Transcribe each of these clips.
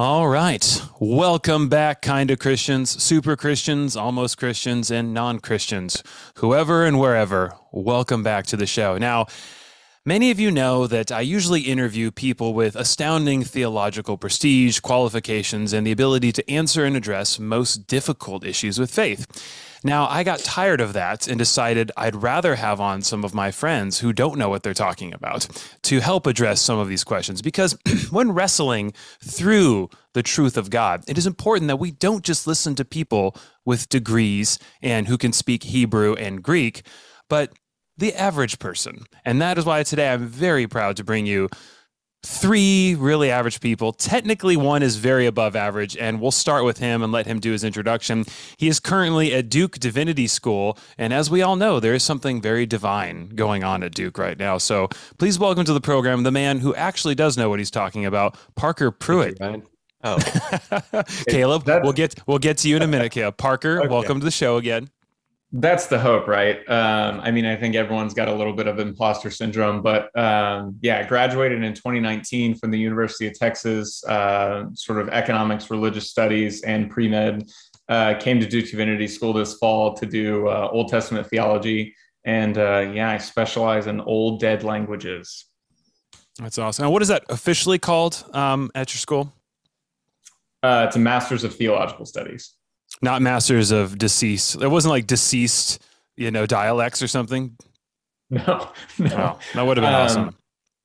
All right. Welcome back, kind of Christians, super Christians, almost Christians, and non Christians, whoever and wherever. Welcome back to the show. Now, Many of you know that I usually interview people with astounding theological prestige, qualifications, and the ability to answer and address most difficult issues with faith. Now, I got tired of that and decided I'd rather have on some of my friends who don't know what they're talking about to help address some of these questions. Because when wrestling through the truth of God, it is important that we don't just listen to people with degrees and who can speak Hebrew and Greek, but the average person. And that is why today I'm very proud to bring you three really average people. Technically, one is very above average, and we'll start with him and let him do his introduction. He is currently at Duke Divinity School, and as we all know, there is something very divine going on at Duke right now. So please welcome to the program the man who actually does know what he's talking about, Parker Pruitt. Oh, Caleb, we'll get we'll get to you in a minute, Caleb. Parker, okay. welcome to the show again. That's the hope, right? Um, I mean, I think everyone's got a little bit of imposter syndrome, but um, yeah, graduated in 2019 from the University of Texas, uh, sort of economics, religious studies, and pre med. Uh, came to Duke Divinity School this fall to do uh, Old Testament theology, and uh, yeah, I specialize in Old Dead languages. That's awesome. Now, what is that officially called um, at your school? Uh, it's a Master's of Theological Studies not masters of deceased. It wasn't like deceased, you know, dialects or something. No, no, oh, that would have been um, awesome.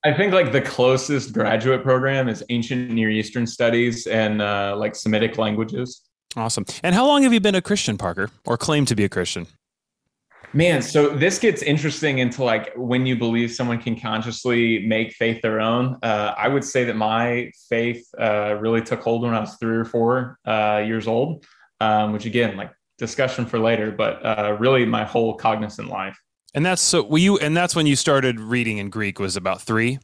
I think like the closest graduate program is ancient Near Eastern studies and uh, like Semitic languages. Awesome. And how long have you been a Christian, Parker, or claim to be a Christian? Man, so this gets interesting into like when you believe someone can consciously make faith their own. Uh, I would say that my faith uh, really took hold when I was three or four uh, years old um, which again, like discussion for later, but uh, really my whole cognizant life. And that's so were you, and that's when you started reading in Greek was about three.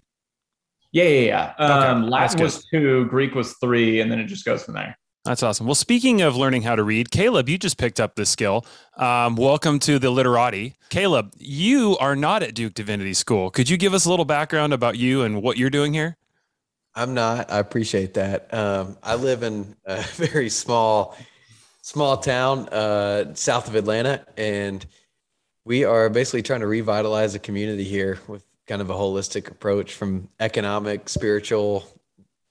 Yeah, yeah, yeah. Um, okay, Latin was two, Greek was three, and then it just goes from there. That's awesome. Well, speaking of learning how to read, Caleb, you just picked up this skill. Um, welcome to the literati. Caleb, you are not at Duke Divinity School. Could you give us a little background about you and what you're doing here? I'm not. I appreciate that. Um, I live in a very small small town uh, south of Atlanta, and we are basically trying to revitalize the community here with kind of a holistic approach from economic, spiritual,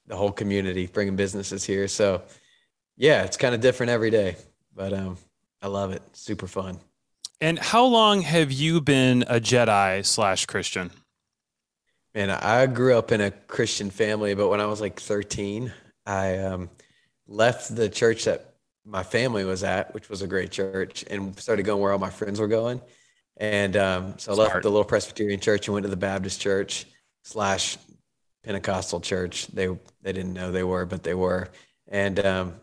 the whole community, bringing businesses here. So, yeah, it's kind of different every day, but um, I love it. Super fun. And how long have you been a Jedi slash Christian? Man, I grew up in a Christian family, but when I was like 13, I um, left the church that my family was at, which was a great church, and started going where all my friends were going. And um, so I left the little Presbyterian church and went to the Baptist church slash Pentecostal church. They they didn't know they were, but they were, and um,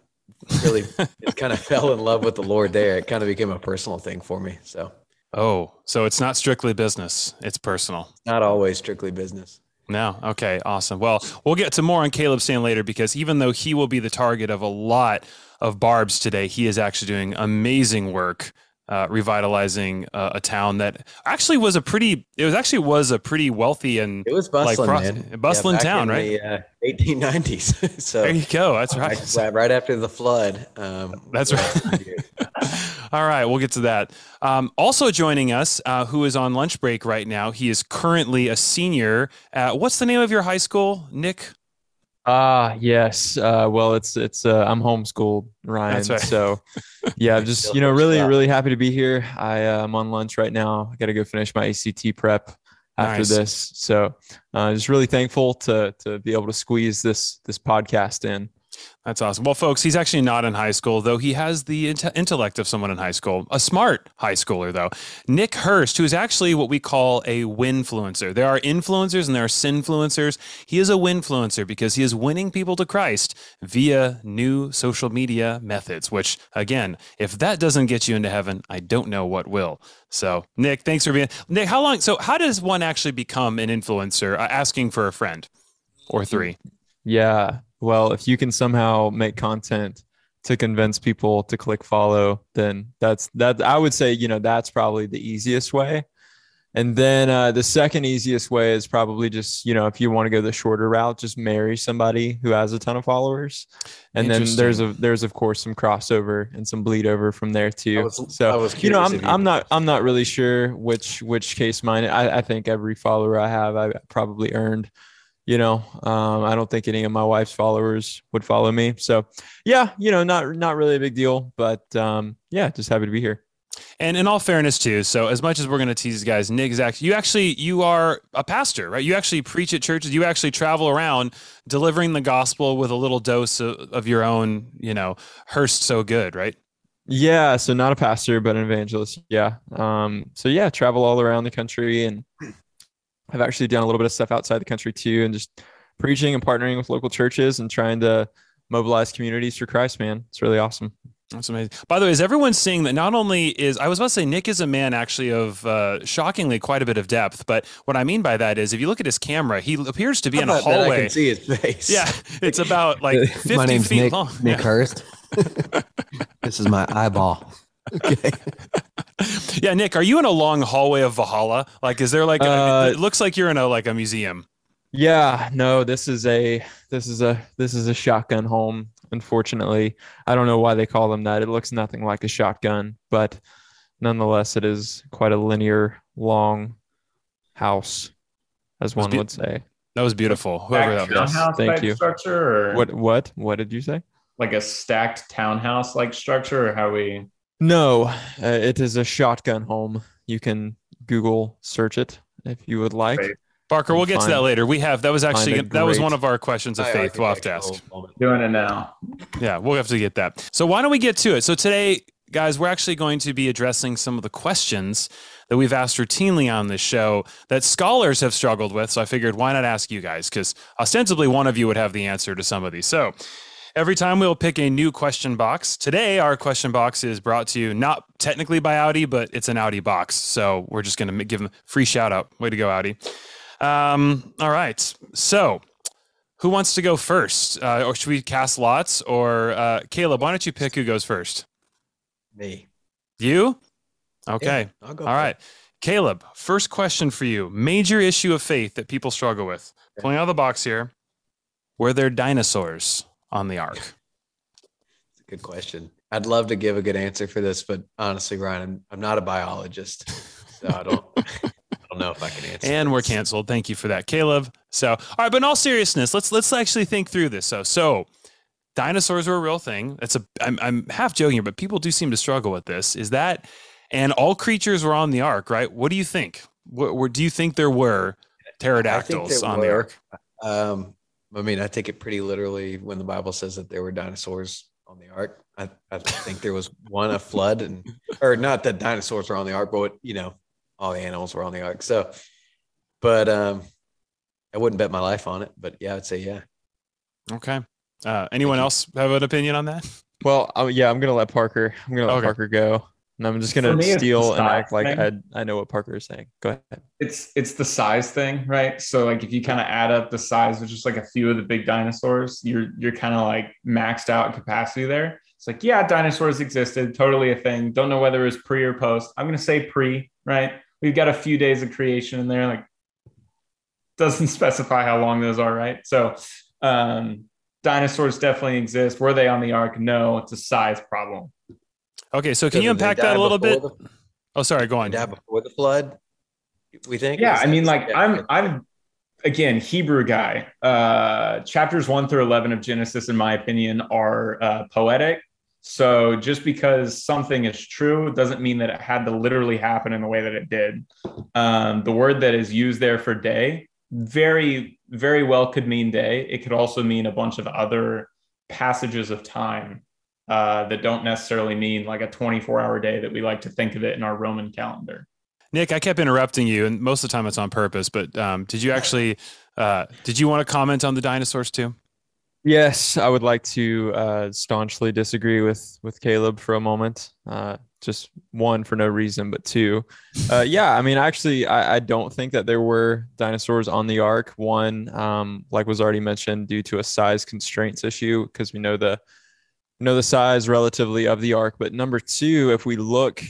really kind of fell in love with the Lord there. It kind of became a personal thing for me. So. Oh, so it's not strictly business; it's personal. Not always strictly business. No. Okay. Awesome. Well, we'll get to more on Caleb Stan later because even though he will be the target of a lot of Barb's today. He is actually doing amazing work uh, revitalizing uh, a town that actually was a pretty it was actually was a pretty wealthy and it was bustling like, bustling yeah, town right? the, uh, 1890s so there you go. That's right right, right after the flood um, that's right. All right we'll get to that. Um, also joining us uh, who is on lunch break right now he is currently a senior at what's the name of your high school nick Ah, yes. Uh, well, it's it's uh, I'm homeschooled, Ryan. Right. So, yeah, I'm just you know really really happy to be here. I uh, I'm on lunch right now. I got to go finish my ACT prep after nice. this. So, uh, just really thankful to to be able to squeeze this this podcast in. That's awesome. Well, folks, he's actually not in high school, though he has the intellect of someone in high school, a smart high schooler, though. Nick Hurst, who is actually what we call a winfluencer. There are influencers and there are sinfluencers. He is a winfluencer because he is winning people to Christ via new social media methods, which, again, if that doesn't get you into heaven, I don't know what will. So, Nick, thanks for being. Nick, how long? So, how does one actually become an influencer? Uh, asking for a friend or three? Yeah well, if you can somehow make content to convince people to click follow, then that's that I would say, you know, that's probably the easiest way. And then uh, the second easiest way is probably just, you know, if you want to go the shorter route, just marry somebody who has a ton of followers. And then there's a there's of course some crossover and some bleed over from there too. Was, so you know, I'm you I'm not I'm not really sure which which case mine. I, I think every follower I have I probably earned. You know, um, I don't think any of my wife's followers would follow me. So yeah, you know, not not really a big deal, but um, yeah, just happy to be here. And in all fairness, too, so as much as we're going to tease guys, Nick actually, you actually, you are a pastor, right? You actually preach at churches. You actually travel around delivering the gospel with a little dose of, of your own, you know, Hurst so good, right? Yeah. So not a pastor, but an evangelist. Yeah. Um, so yeah, travel all around the country and I've actually done a little bit of stuff outside the country too, and just preaching and partnering with local churches and trying to mobilize communities for Christ, man. It's really awesome. That's amazing. By the way, is everyone seeing that not only is I was about to say Nick is a man actually of uh, shockingly quite a bit of depth, but what I mean by that is if you look at his camera, he appears to be in a hallway. I can see his face. Yeah, it's about like fifty my name's feet Nick, long. Nick yeah. Hurst. this is my eyeball. Okay. Yeah, Nick, are you in a long hallway of Valhalla? Like, is there like? Uh, it looks like you're in a like a museum. Yeah, no, this is a this is a this is a shotgun home unfortunately. I don't know why they call them that. It looks nothing like a shotgun, but nonetheless, it is quite a linear, long house, as one be- would say. That was beautiful. Whoever that was. Thank you. Structure or what? What? What did you say? Like a stacked townhouse like structure, or how we? No, uh, it is a shotgun home. You can Google search it if you would like. Great. Parker, we'll get to that later. We have that was actually that was one of our questions of faith. We'll have to ask. Doing it now. Yeah, we'll have to get that. So why don't we get to it? So today, guys, we're actually going to be addressing some of the questions that we've asked routinely on this show that scholars have struggled with. So I figured why not ask you guys? Because ostensibly one of you would have the answer to some of these. So every time we'll pick a new question box. Today, our question box is brought to you not technically by Audi, but it's an Audi box. So we're just going to give them free shout out. Way to go, Audi. Um, all right. So, who wants to go first? Uh, or should we cast lots? Or uh, Caleb, why don't you pick who goes first? Me. You? Okay. Yeah, all right. Caleb, first question for you. Major issue of faith that people struggle with. Okay. Pulling out of the box here. Were there dinosaurs on the ark? It's a good question. I'd love to give a good answer for this, but honestly, Ryan, I'm, I'm not a biologist. So I don't don't know if I can answer. And this. we're canceled. Thank you for that, Caleb. So, all right, but in all seriousness, let's let's actually think through this. So, so dinosaurs were a real thing. It's a I'm I'm half joking here, but people do seem to struggle with this. Is that and all creatures were on the ark, right? What do you think? What, what do you think there were pterodactyls on were. the ark? Um, I mean, I take it pretty literally when the Bible says that there were dinosaurs on the ark. I, I think there was one a flood and or not that dinosaurs were on the ark, but you know, all the animals were on the ark. So, but um, I wouldn't bet my life on it. But yeah, I'd say yeah. Okay. Uh, anyone else have an opinion on that? Well, uh, yeah, I'm gonna let Parker. I'm gonna let okay. Parker go, and I'm just gonna me, steal and act like I I know what Parker is saying. Go ahead. It's it's the size thing, right? So like if you kind of add up the size of just like a few of the big dinosaurs, you're you're kind of like maxed out capacity there. It's like yeah, dinosaurs existed, totally a thing. Don't know whether it was pre or post. I'm gonna say pre, right? we've got a few days of creation in there. Like doesn't specify how long those are, right? So um, dinosaurs definitely exist. Were they on the ark? No, it's a size problem. Okay, so can you unpack that a little bit? The, oh, sorry, go on. Die before the flood, we think. Yeah, I mean, like I'm, I'm again Hebrew guy. Uh, chapters one through eleven of Genesis, in my opinion, are uh, poetic. So just because something is true doesn't mean that it had to literally happen in the way that it did. Um, the word that is used there for day very, very well could mean day. It could also mean a bunch of other passages of time uh, that don't necessarily mean like a 24 hour day that we like to think of it in our Roman calendar. Nick, I kept interrupting you, and most of the time it's on purpose. But um, did you actually? Uh, did you want to comment on the dinosaurs too? Yes, I would like to uh, staunchly disagree with with Caleb for a moment. Uh, just one for no reason, but two, uh, yeah. I mean, actually, I, I, don't think that there were dinosaurs on the ark. One, um, like was already mentioned, due to a size constraints issue, because we know the know the size relatively of the ark. But number two, if we look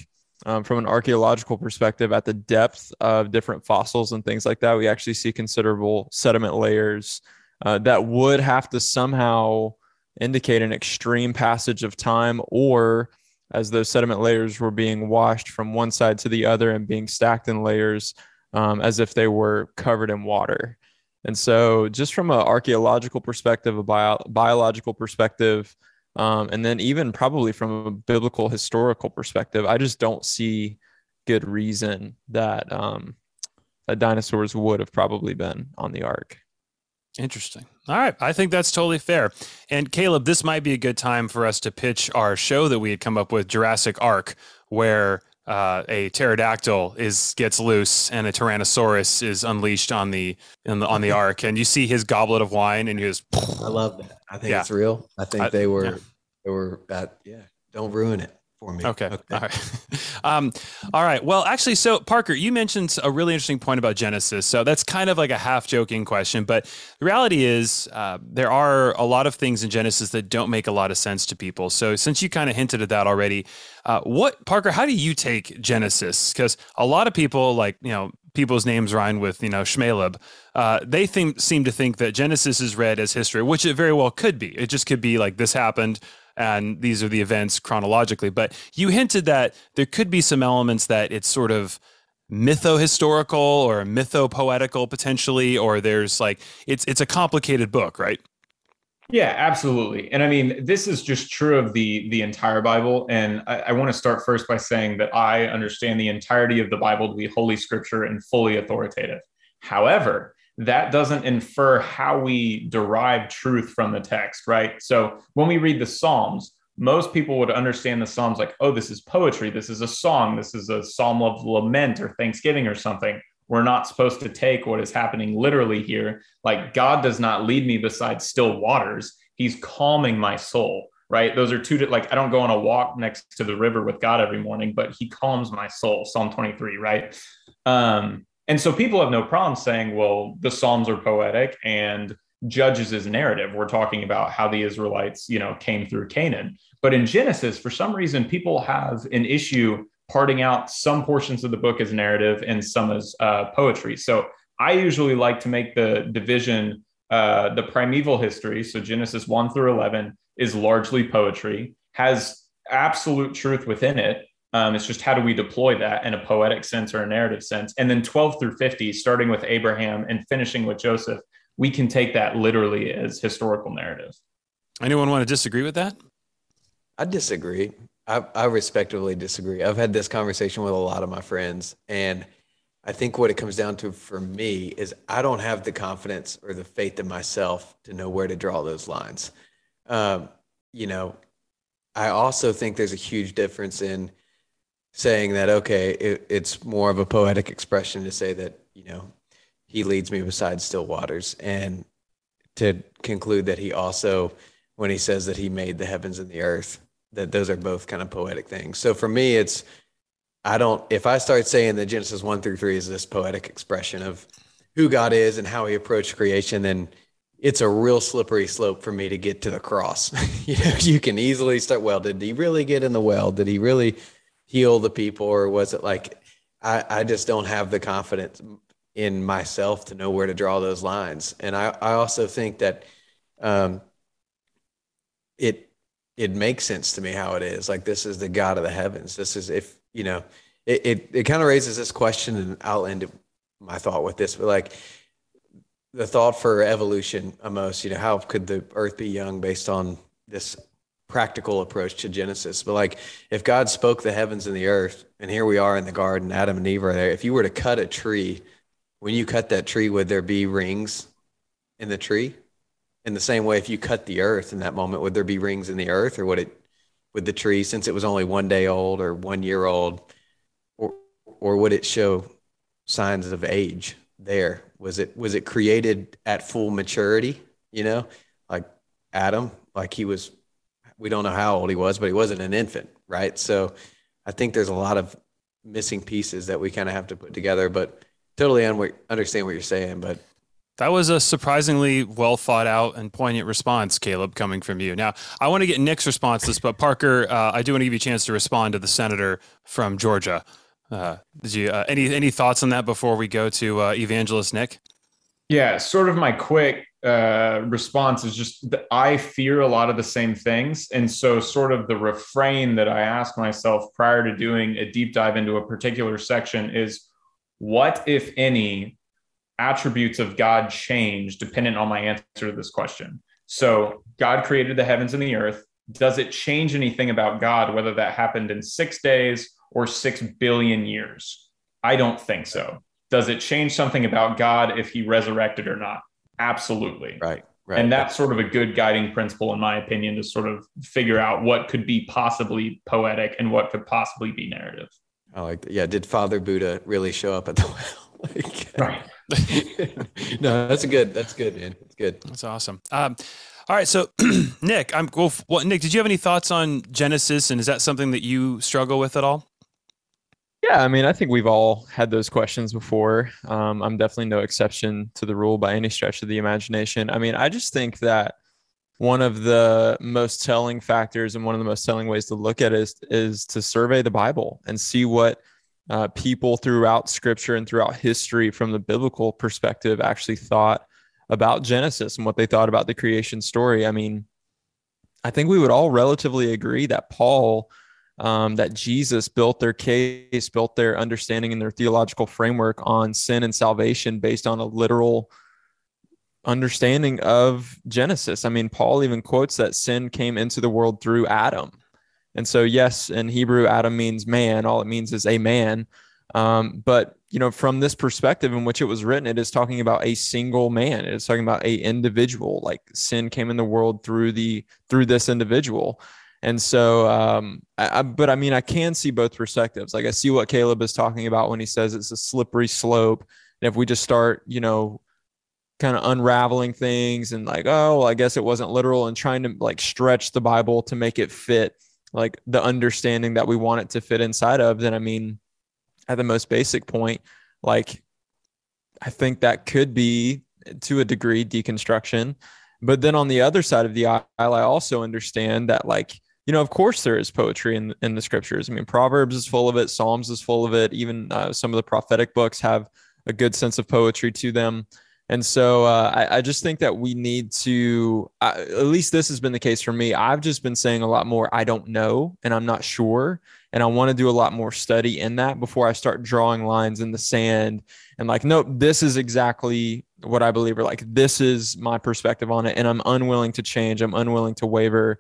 um, from an archaeological perspective, at the depth of different fossils and things like that, we actually see considerable sediment layers uh, that would have to somehow indicate an extreme passage of time or as those sediment layers were being washed from one side to the other and being stacked in layers um, as if they were covered in water. And so, just from an archaeological perspective, a bio- biological perspective, um, and then even probably from a biblical historical perspective, I just don't see good reason that um, that dinosaurs would have probably been on the ark. Interesting. All right. I think that's totally fair. And Caleb, this might be a good time for us to pitch our show that we had come up with, Jurassic Ark, where uh, a pterodactyl is gets loose and a tyrannosaurus is unleashed on the, the on the ark, and you see his goblet of wine, and he goes. I love that. I think yeah. it's real. I think I, they were yeah. they were that. Yeah, don't ruin it for me. Okay. okay. All right. um, all right. Well, actually, so Parker, you mentioned a really interesting point about Genesis. So that's kind of like a half joking question, but the reality is uh, there are a lot of things in Genesis that don't make a lot of sense to people. So since you kind of hinted at that already, uh, what Parker, how do you take Genesis? Because a lot of people, like you know, people's names rhyme with you know Shmaleb. Uh, they think, seem to think that Genesis is read as history, which it very well could be. It just could be like this happened and these are the events chronologically. But you hinted that there could be some elements that it's sort of mytho-historical or mytho-poetical potentially, or there's like it's it's a complicated book, right? Yeah, absolutely. And I mean, this is just true of the the entire Bible. And I, I want to start first by saying that I understand the entirety of the Bible to be holy scripture and fully authoritative. However, that doesn't infer how we derive truth from the text, right? So when we read the Psalms, most people would understand the Psalms like, oh, this is poetry. This is a song. This is a psalm of lament or thanksgiving or something. We're not supposed to take what is happening literally here. Like, God does not lead me beside still waters. He's calming my soul, right? Those are two, like, I don't go on a walk next to the river with God every morning, but He calms my soul. Psalm 23, right? Um, and so people have no problem saying, well, the Psalms are poetic and Judges is narrative. We're talking about how the Israelites, you know, came through Canaan. But in Genesis, for some reason, people have an issue parting out some portions of the book as narrative and some as uh, poetry. So I usually like to make the division uh, the primeval history, so Genesis 1 through 11, is largely poetry, has absolute truth within it, um, it's just how do we deploy that in a poetic sense or a narrative sense? And then 12 through 50, starting with Abraham and finishing with Joseph, we can take that literally as historical narrative. Anyone want to disagree with that? I disagree. I, I respectively disagree. I've had this conversation with a lot of my friends, and I think what it comes down to for me is I don't have the confidence or the faith in myself to know where to draw those lines. Um, you know, I also think there's a huge difference in saying that okay, it, it's more of a poetic expression to say that you know he leads me beside still waters, and to conclude that he also, when he says that he made the heavens and the earth, that those are both kind of poetic things. So for me, it's I don't if I start saying that Genesis one through three is this poetic expression of who God is and how He approached creation, then it's a real slippery slope for me to get to the cross. you know, you can easily start. Well, did he really get in the well? Did he really? Heal the people or was it like I, I just don't have the confidence in myself to know where to draw those lines? And i, I also think that um, it it makes sense to me how it is. Like this is the god of the heavens. This is if you know it it, it kind of raises this question and i'll end my thought with this but like the thought for evolution almost you know how could the earth be young based on this practical approach to Genesis. But like if God spoke the heavens and the earth, and here we are in the garden, Adam and Eve are there. If you were to cut a tree, when you cut that tree, would there be rings in the tree? In the same way, if you cut the earth in that moment, would there be rings in the earth, or would it would the tree, since it was only one day old or one year old, or or would it show signs of age there? Was it was it created at full maturity? You know, like Adam, like he was we don't know how old he was, but he wasn't an infant, right? So I think there's a lot of missing pieces that we kind of have to put together. But totally un- understand what you're saying. But That was a surprisingly well thought out and poignant response, Caleb, coming from you. Now, I want to get Nick's response to this, but Parker, uh, I do want to give you a chance to respond to the senator from Georgia. Uh, did you uh, any any thoughts on that before we go to uh, Evangelist Nick? Yeah, sort of my quick uh, response is just that I fear a lot of the same things, and so sort of the refrain that I ask myself prior to doing a deep dive into a particular section is, what if any attributes of God change dependent on my answer to this question. So, God created the heavens and the earth. Does it change anything about God, whether that happened in six days or six billion years? I don't think so. Does it change something about God if he resurrected or not? Absolutely. Right. Right. And that's sort of a good guiding principle, in my opinion, to sort of figure out what could be possibly poetic and what could possibly be narrative. I like that. Yeah. Did Father Buddha really show up at the well? like, right. no, that's a good. That's good, man. That's good. That's awesome. Um, all right, so Nick, I'm well, well. Nick, did you have any thoughts on Genesis, and is that something that you struggle with at all? Yeah, I mean, I think we've all had those questions before. Um, I'm definitely no exception to the rule by any stretch of the imagination. I mean, I just think that one of the most telling factors and one of the most telling ways to look at it is, is to survey the Bible and see what uh, people throughout scripture and throughout history from the biblical perspective actually thought about Genesis and what they thought about the creation story. I mean, I think we would all relatively agree that Paul, um, that Jesus built their case, built their understanding and their theological framework on sin and salvation based on a literal understanding of Genesis. I mean, Paul even quotes that sin came into the world through Adam. And so, yes, in Hebrew, Adam means man. All it means is a man. Um, but you know, from this perspective in which it was written, it is talking about a single man. It is talking about a individual. Like sin came in the world through the through this individual. And so, um, I, I, but I mean, I can see both perspectives. Like I see what Caleb is talking about when he says it's a slippery slope. And if we just start, you know, kind of unraveling things and like, oh, well, I guess it wasn't literal and trying to like stretch the Bible to make it fit like the understanding that we want it to fit inside of, then I mean, at the most basic point, like I think that could be to a degree deconstruction. But then on the other side of the aisle, I also understand that like, you know, of course there is poetry in in the scriptures. I mean, Proverbs is full of it, Psalms is full of it. Even uh, some of the prophetic books have a good sense of poetry to them. And so uh, I, I, just think that we need to, uh, at least this has been the case for me. I've just been saying a lot more, I don't know, and I'm not sure. And I want to do a lot more study in that before I start drawing lines in the sand and like, nope, this is exactly what I believe, or like, this is my perspective on it. And I'm unwilling to change. I'm unwilling to waver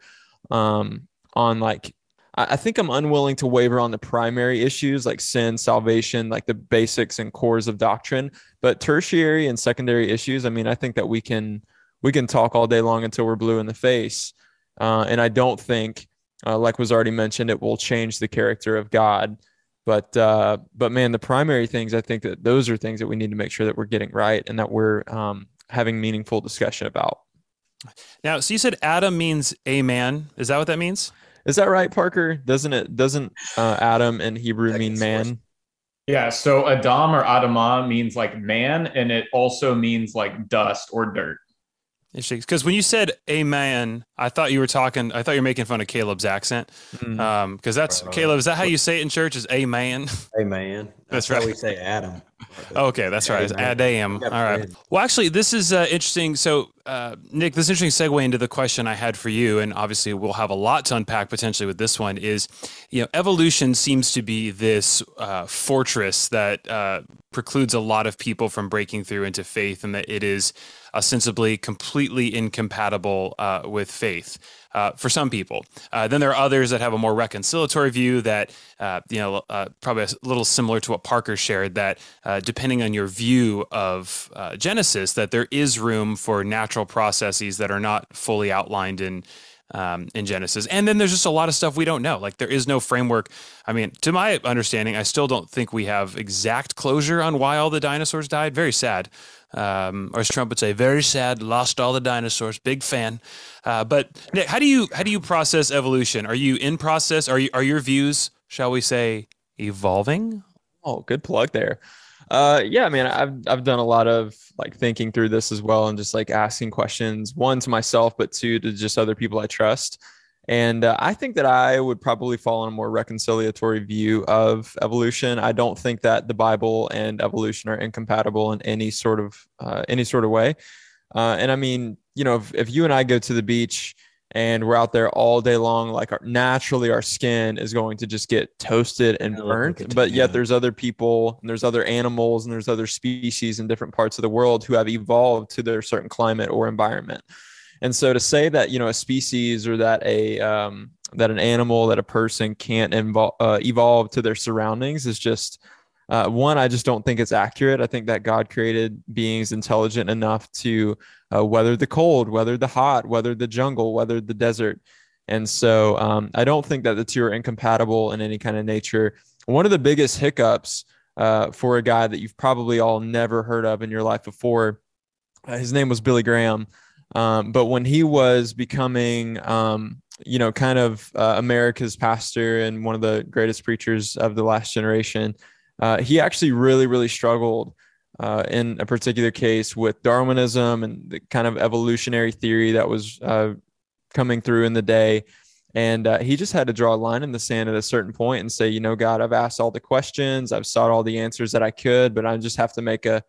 um, on like I think I'm unwilling to waver on the primary issues like sin, salvation, like the basics and cores of doctrine. But tertiary and secondary issues, I mean, I think that we can we can talk all day long until we're blue in the face. Uh, and I don't think, uh, like was already mentioned, it will change the character of God. But uh, but man, the primary things I think that those are things that we need to make sure that we're getting right and that we're um, having meaningful discussion about. Now, so you said Adam means a man. Is that what that means? Is that right, Parker? Doesn't it? Doesn't uh, Adam in Hebrew mean man? Yeah. So Adam or Adama means like man, and it also means like dust or dirt. Interesting. Because when you said a man, I thought you were talking. I thought you were making fun of Caleb's accent. Because mm. um, that's uh, Caleb. Is that how you say it in church? Is a man? A man. That's, that's right. we say Adam. okay, that's right. Adam. All right. Well, actually, this is uh, interesting. So, uh, Nick, this interesting segue into the question I had for you, and obviously we'll have a lot to unpack potentially with this one. Is you know, evolution seems to be this uh, fortress that uh, precludes a lot of people from breaking through into faith, and that it is ostensibly completely incompatible uh, with faith. Uh, for some people. Uh, then there are others that have a more reconciliatory view that, uh, you know, uh, probably a little similar to what Parker shared, that uh, depending on your view of uh, Genesis, that there is room for natural processes that are not fully outlined in. Um, in Genesis. And then there's just a lot of stuff we don't know. Like there is no framework. I mean, to my understanding, I still don't think we have exact closure on why all the dinosaurs died. Very sad um, or as Trump would say, very sad, lost all the dinosaurs. Big fan. Uh, but Nick, how do you how do you process evolution? Are you in process? Are you are your views, shall we say, evolving? Oh, good plug there. Uh, yeah, man, I've I've done a lot of like thinking through this as well, and just like asking questions, one to myself, but two to just other people I trust. And uh, I think that I would probably fall on a more reconciliatory view of evolution. I don't think that the Bible and evolution are incompatible in any sort of uh, any sort of way. Uh, and I mean, you know, if, if you and I go to the beach and we're out there all day long, like our, naturally our skin is going to just get toasted and burnt. But yet there's other people and there's other animals and there's other species in different parts of the world who have evolved to their certain climate or environment. And so to say that you know a species or that a um, that an animal that a person can't involve, uh, evolve to their surroundings is just uh, one. I just don't think it's accurate. I think that God created beings intelligent enough to uh, weather the cold, weather the hot, weather the jungle, weather the desert. And so um, I don't think that the two are incompatible in any kind of nature. One of the biggest hiccups uh, for a guy that you've probably all never heard of in your life before, uh, his name was Billy Graham. Um, but when he was becoming, um, you know, kind of uh, America's pastor and one of the greatest preachers of the last generation, uh, he actually really, really struggled uh, in a particular case with Darwinism and the kind of evolutionary theory that was uh, coming through in the day. And uh, he just had to draw a line in the sand at a certain point and say, you know, God, I've asked all the questions, I've sought all the answers that I could, but I just have to make a,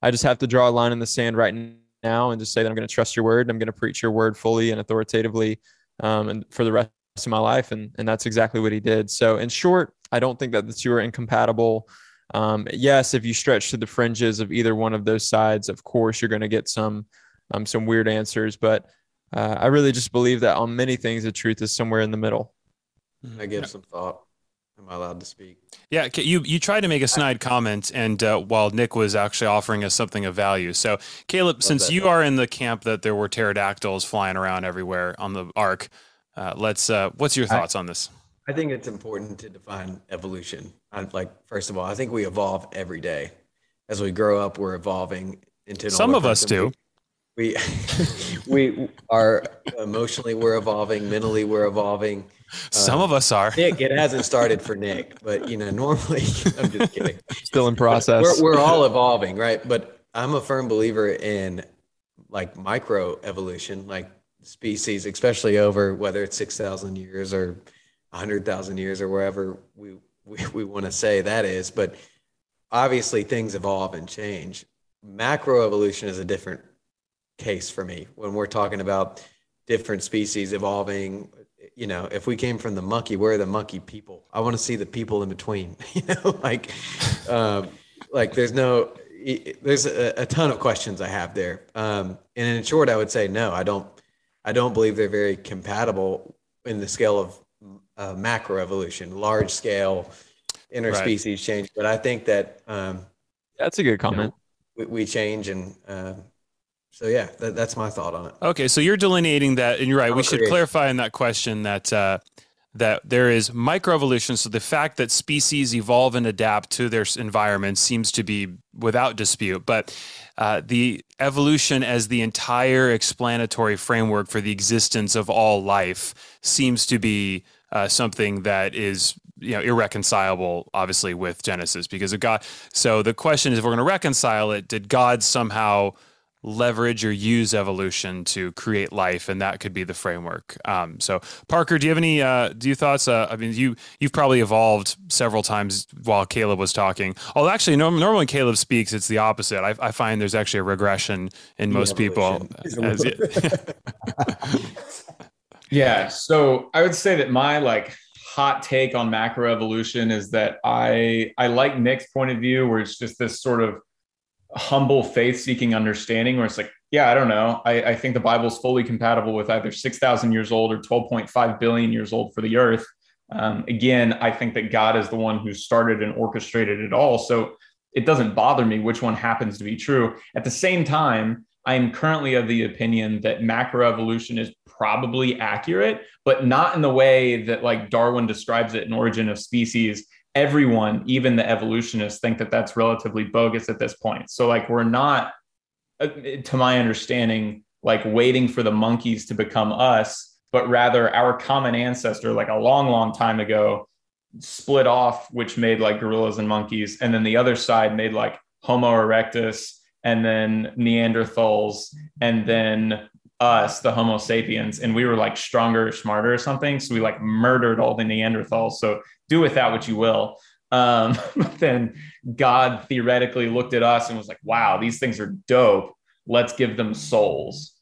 I just have to draw a line in the sand right now and just say that I'm going to trust your word. I'm going to preach your word fully and authoritatively um, and for the rest of my life. And, and that's exactly what he did. So, in short, I don't think that the two are incompatible. Um, yes, if you stretch to the fringes of either one of those sides, of course, you're going to get some um, some weird answers. But uh, I really just believe that on many things, the truth is somewhere in the middle. I give some thought. Am I allowed to speak? Yeah, you you tried to make a snide comment, and uh, while Nick was actually offering us something of value. So, Caleb, Love since you are in the camp that there were pterodactyls flying around everywhere on the ark, uh, let's. Uh, what's your thoughts I, on this? I think it's important to define evolution. I'd like first of all, I think we evolve every day. As we grow up, we're evolving into. Some of us do. We we are emotionally we're evolving, mentally we're evolving some um, of us are. Nick, it hasn't started for Nick, but you know, normally I'm just kidding. Still in process. We're, we're all evolving, right? But I'm a firm believer in like micro evolution, like species, especially over whether it's 6,000 years or 100,000 years or wherever we, we, we want to say that is. But obviously, things evolve and change. Macro evolution is a different case for me when we're talking about different species evolving you know, if we came from the monkey, where are the monkey people? I want to see the people in between. You know, like, um, like there's no, there's a, a, ton of questions I have there. Um, and in short, I would say no. I don't, I don't believe they're very compatible in the scale of uh, macro evolution, large scale interspecies right. change. But I think that um, that's a good comment. You know, we, we, change and. Uh, so yeah, that, that's my thought on it. Okay, so you're delineating that, and you're right. we should clarify in that question that uh, that there is microevolution. So the fact that species evolve and adapt to their environment seems to be without dispute. But uh, the evolution as the entire explanatory framework for the existence of all life seems to be uh, something that is you know irreconcilable obviously with genesis because of god so the question is if we're going to reconcile it did god somehow leverage or use evolution to create life, and that could be the framework. Um, so, Parker, do you have any uh, do you thoughts? Uh, I mean, you you've probably evolved several times while Caleb was talking. Oh, actually, no, normally when Caleb speaks, it's the opposite. I, I find there's actually a regression in the most people. As, yeah. So I would say that my like hot take on macroevolution is that I I like Nick's point of view, where it's just this sort of humble faith seeking understanding where it's like yeah i don't know. I, I think the bible is fully compatible with either 6000 years old or 12.5 billion years old for the earth. Um, again i think that god is the one who started and orchestrated it all. So it doesn't bother me which one happens to be true. At the same time i am currently of the opinion that macroevolution is probably accurate but not in the way that like darwin describes it in origin of species everyone, even the evolutionists, think that that's relatively bogus at this point. So, like, we're not, uh, to my understanding, like waiting for the monkeys to become us, but rather our common ancestor, like a long, long time ago, split off, which made like gorillas and monkeys, and then the other side made like Homo erectus, and then Neanderthals, and then us, the Homo sapiens, and we were like stronger, smarter, or something. So we like murdered all the Neanderthals. So do with that what you will. Um, but then God theoretically looked at us and was like, "Wow, these things are dope. Let's give them souls."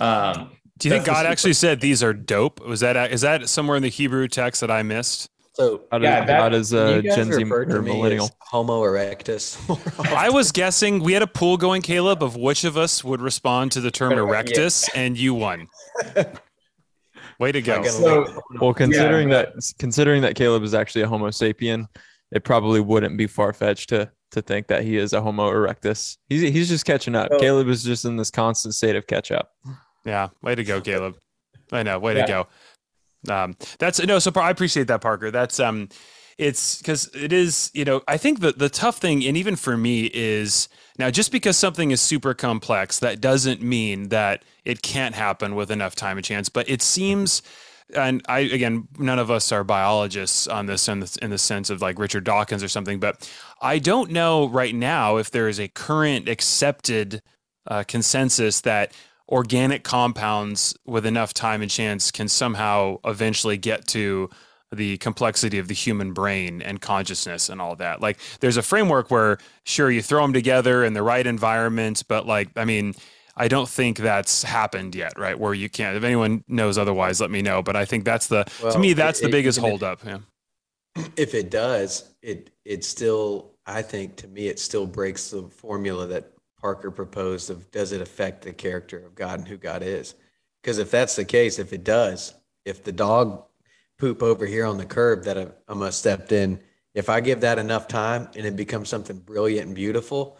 Um, do you think God actually said these are dope? Was that is that somewhere in the Hebrew text that I missed? So yeah, that, God is a Gen Z or millennial. Homo erectus. I was guessing we had a pool going, Caleb, of which of us would respond to the term erectus, yeah. and you won. Way to go! So, well, considering yeah. that considering that Caleb is actually a Homo sapien, it probably wouldn't be far fetched to to think that he is a Homo erectus. He's he's just catching up. Caleb is just in this constant state of catch up. Yeah, way to go, Caleb. I know, way yeah. to go. Um, that's no, so I appreciate that, Parker. That's um, it's because it is, you know, I think the the tough thing, and even for me, is now just because something is super complex, that doesn't mean that it can't happen with enough time and chance. But it seems and I again, none of us are biologists on this in the, in the sense of like Richard Dawkins or something, but I don't know right now if there is a current accepted uh, consensus that organic compounds with enough time and chance can somehow eventually get to the complexity of the human brain and consciousness and all that. Like there's a framework where sure you throw them together in the right environment, but like I mean, I don't think that's happened yet, right? Where you can't. If anyone knows otherwise, let me know. But I think that's the well, to me that's it, the biggest holdup. Yeah. If it does, it it still I think to me it still breaks the formula that Parker proposed of does it affect the character of God and who God is? Because if that's the case, if it does, if the dog poop over here on the curb that Emma stepped in, if I give that enough time and it becomes something brilliant and beautiful,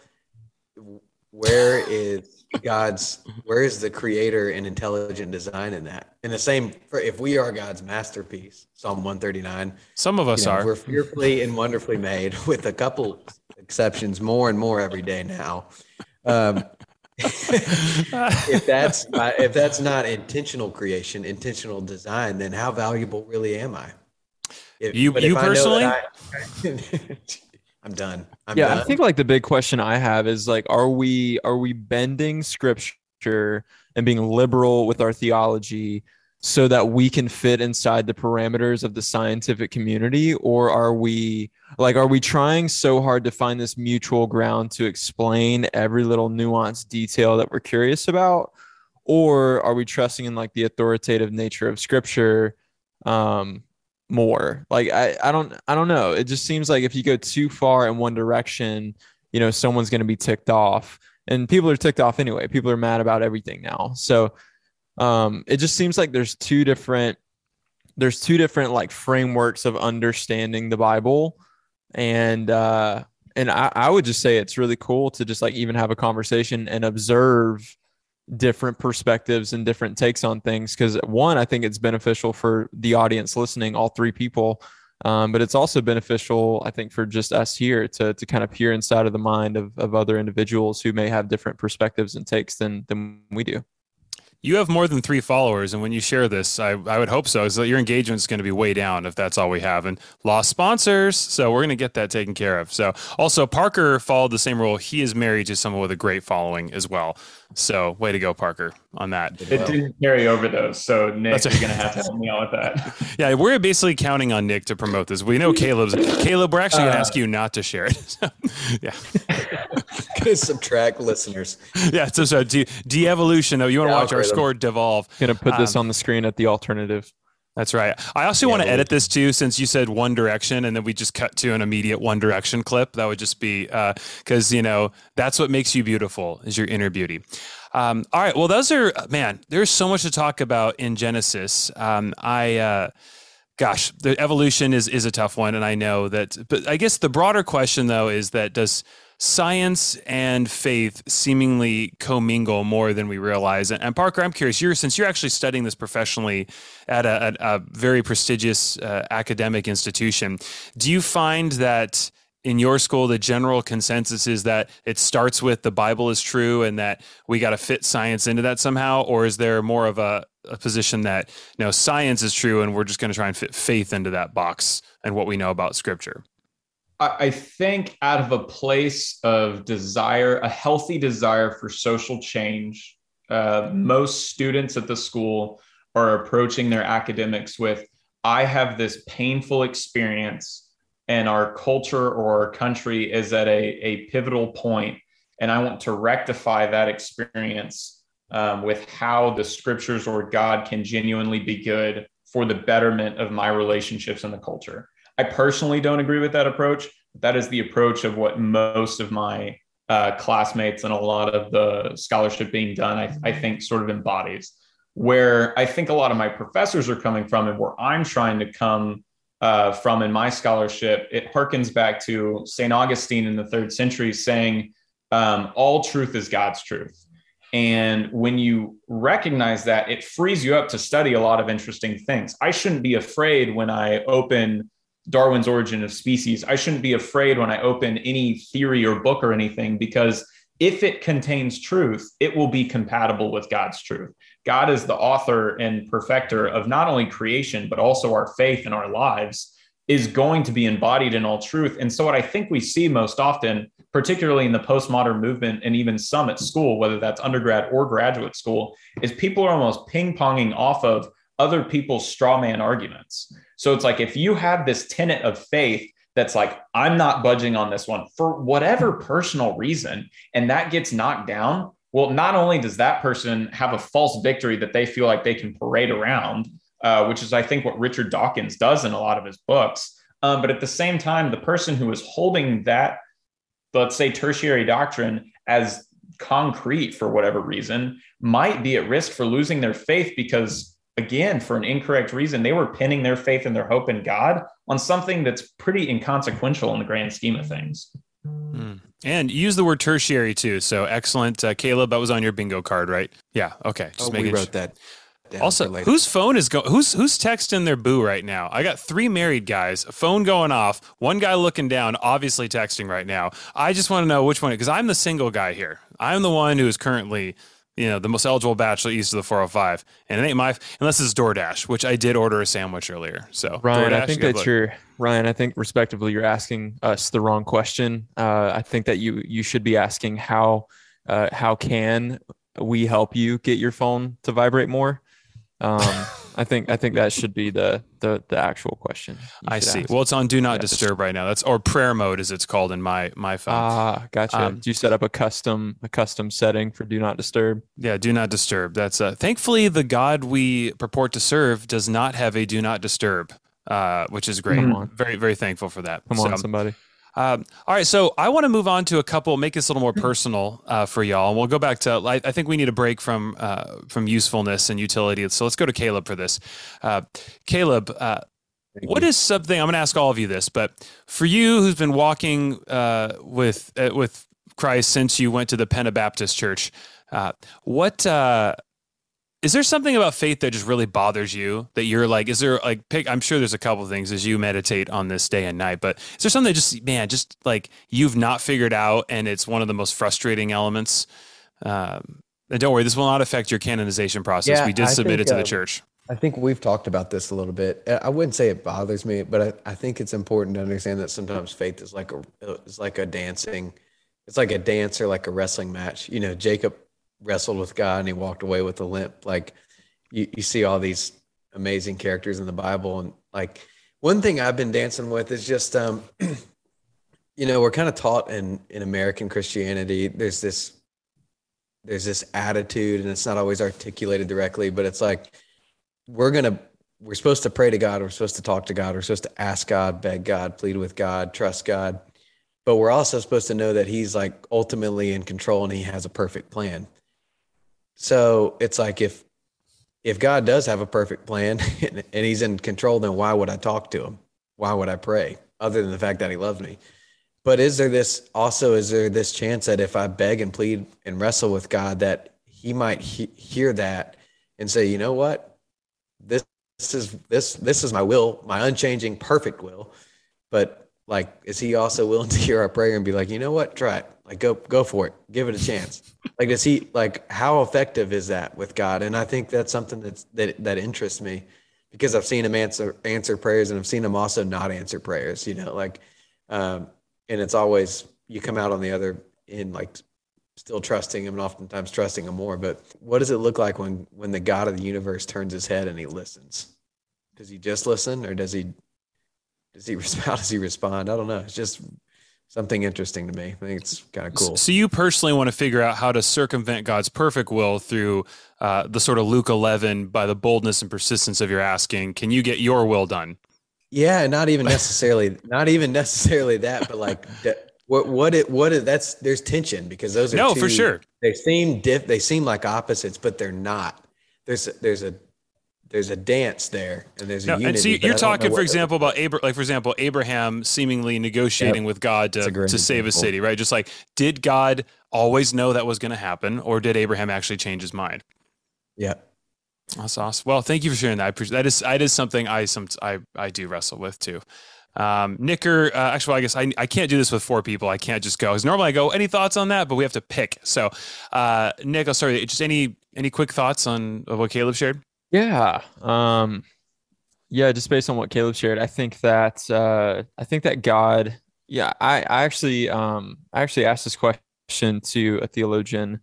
where is God's, where is the creator and intelligent design in that? In the same, for if we are God's masterpiece, Psalm 139, some of us you know, are. We're fearfully and wonderfully made with a couple exceptions more and more every day now. Um, if that's if that's not intentional creation, intentional design, then how valuable really am I? If, you you personally? I, am done. I'm yeah, done. I think like the big question I have is like, are we are we bending scripture and being liberal with our theology so that we can fit inside the parameters of the scientific community or are we like are we trying so hard to find this mutual ground to explain every little nuanced detail that we're curious about? Or are we trusting in like the authoritative nature of scripture um more? Like i i don't i don't know. It just seems like if you go too far in one direction you know someone's going to be ticked off. And people are ticked off anyway. People are mad about everything now. So um, it just seems like there's two different there's two different like frameworks of understanding the Bible, and uh, and I, I would just say it's really cool to just like even have a conversation and observe different perspectives and different takes on things. Because one i think it's beneficial for the audience listening all three people. Um, but it's also beneficial i think for just us here to, to kind of peer inside of the mind of, of other individuals who may have different perspectives and takes than than we do you have more than three followers, and when you share this, I, I would hope so. Is that your engagement is going to be way down if that's all we have, and lost sponsors. So we're going to get that taken care of. So also Parker followed the same rule. He is married to someone with a great following as well. So way to go, Parker, on that. It didn't carry over those. So Nick, That's you're gonna have to help me out with that. yeah, we're basically counting on Nick to promote this. We know Caleb's Caleb. We're actually gonna uh, ask you not to share it. yeah. gonna subtract listeners. Yeah, so so de, de-evolution. Oh, you want to watch our score devolve? Gonna put this um, on the screen at the alternative. That's right. I also yeah, want to edit this too, since you said One Direction, and then we just cut to an immediate One Direction clip. That would just be because uh, you know that's what makes you beautiful is your inner beauty. Um, all right. Well, those are man. There's so much to talk about in Genesis. Um, I. Uh, gosh, the evolution is is a tough one, and I know that. But I guess the broader question, though, is that does science and faith seemingly commingle more than we realize. And, and Parker, I'm curious, you're since you're actually studying this professionally at a, a very prestigious uh, academic institution, do you find that in your school the general consensus is that it starts with the bible is true and that we got to fit science into that somehow? Or is there more of a, a position that you know science is true and we're just going to try and fit faith into that box and what we know about scripture? I think out of a place of desire, a healthy desire for social change, uh, most students at the school are approaching their academics with, I have this painful experience and our culture or our country is at a, a pivotal point, and I want to rectify that experience um, with how the scriptures or God can genuinely be good for the betterment of my relationships and the culture. I personally don't agree with that approach. That is the approach of what most of my uh, classmates and a lot of the scholarship being done, I, I think, sort of embodies. Where I think a lot of my professors are coming from, and where I'm trying to come uh, from in my scholarship, it harkens back to St. Augustine in the third century saying, um, all truth is God's truth. And when you recognize that, it frees you up to study a lot of interesting things. I shouldn't be afraid when I open Darwin's Origin of Species. I shouldn't be afraid when I open any theory or book or anything because if it contains truth, it will be compatible with God's truth. God is the author and perfecter of not only creation, but also our faith and our lives, is going to be embodied in all truth. And so, what I think we see most often, particularly in the postmodern movement and even some at school, whether that's undergrad or graduate school, is people are almost ping ponging off of other people's straw man arguments. So, it's like if you have this tenet of faith that's like, I'm not budging on this one for whatever personal reason, and that gets knocked down, well, not only does that person have a false victory that they feel like they can parade around, uh, which is, I think, what Richard Dawkins does in a lot of his books, um, but at the same time, the person who is holding that, let's say, tertiary doctrine as concrete for whatever reason might be at risk for losing their faith because again, for an incorrect reason, they were pinning their faith and their hope in God on something that's pretty inconsequential in the grand scheme of things. Mm. And use the word tertiary too. So excellent, uh, Caleb. That was on your bingo card, right? Yeah. Okay. Just oh, we wrote that. Also, whose phone is going? Who's who's texting their boo right now? I got three married guys, phone going off, one guy looking down, obviously texting right now. I just want to know which one because I'm the single guy here. I'm the one who is currently you know, the most eligible bachelor east of the 405. And it ain't my, unless it's DoorDash, which I did order a sandwich earlier. So, Ryan, DoorDash, I think that you're, Ryan, I think respectively, you're asking us the wrong question. Uh, I think that you, you should be asking how, uh, how can we help you get your phone to vibrate more? Um, I think I think that should be the the, the actual question. I see. Ask. Well, it's on do not yeah, disturb right now. That's or prayer mode as it's called in my my phone. Ah, gotcha. Um, Do you set up a custom a custom setting for do not disturb? Yeah, do not disturb. That's uh, thankfully the God we purport to serve does not have a do not disturb, uh, which is great. Very very thankful for that. Come so, on, somebody. Um, all right, so I want to move on to a couple, make this a little more personal uh, for y'all, and we'll go back to. I, I think we need a break from uh, from usefulness and utility. So let's go to Caleb for this. Uh, Caleb, uh, what is something I'm going to ask all of you this, but for you who's been walking uh, with uh, with Christ since you went to the Pentabaptist Church, what is there something about faith that just really bothers you that you're like is there like pick i'm sure there's a couple things as you meditate on this day and night but is there something that just man just like you've not figured out and it's one of the most frustrating elements? Um, and don't worry this will not affect your canonization process. Yeah, we did I submit think, it to the uh, church. I think we've talked about this a little bit. I wouldn't say it bothers me but I, I think it's important to understand that sometimes faith is like a is like a dancing it's like a dance or like a wrestling match. You know jacob wrestled with God and he walked away with a limp. Like you, you see all these amazing characters in the Bible. And like one thing I've been dancing with is just, um, you know, we're kind of taught in, in American Christianity, there's this, there's this attitude and it's not always articulated directly, but it's like, we're going to, we're supposed to pray to God. We're supposed to talk to God. We're supposed to ask God, beg God, plead with God, trust God. But we're also supposed to know that he's like ultimately in control and he has a perfect plan. So it's like if if God does have a perfect plan and, he's in control, then why would I talk to him? Why would I pray? Other than the fact that he loves me. But is there this also is there this chance that if I beg and plead and wrestle with God that he might he- hear that and say, "You know what? This, this is this this is my will, my unchanging perfect will." But like is he also willing to hear our prayer and be like, you know what, try it, like go go for it, give it a chance. Like does he like how effective is that with God? And I think that's something that's that that interests me because I've seen him answer answer prayers and I've seen him also not answer prayers. You know, like um, and it's always you come out on the other end like still trusting him and oftentimes trusting him more. But what does it look like when when the God of the universe turns his head and he listens? Does he just listen or does he does he how does he respond? I don't know. It's just something interesting to me. I think it's kind of cool. So you personally want to figure out how to circumvent God's perfect will through uh, the sort of Luke 11 by the boldness and persistence of your asking. Can you get your will done? Yeah, not even necessarily, not even necessarily that, but like what what it what it that's there's tension because those are no two, for sure. They seem diff, they seem like opposites, but they're not. There's there's a there's a dance there and there's a no, unity. And so you're talking, for example, about Abraham, like for example, Abraham seemingly negotiating yep. with God to, to save a city, right? Just like, did God always know that was going to happen, or did Abraham actually change his mind? Yeah. That's awesome. Well, thank you for sharing that. I appreciate that is that is something I some I I do wrestle with too. Um, Nicker, uh, actually, I guess I, I can't do this with four people. I can't just go. Because normally I go, any thoughts on that? But we have to pick. So, uh, Nick, I'll start. Just any any quick thoughts on what Caleb shared? Yeah. Um, yeah, just based on what Caleb shared, I think that uh, I think that God, yeah, I, I actually um, I actually asked this question to a theologian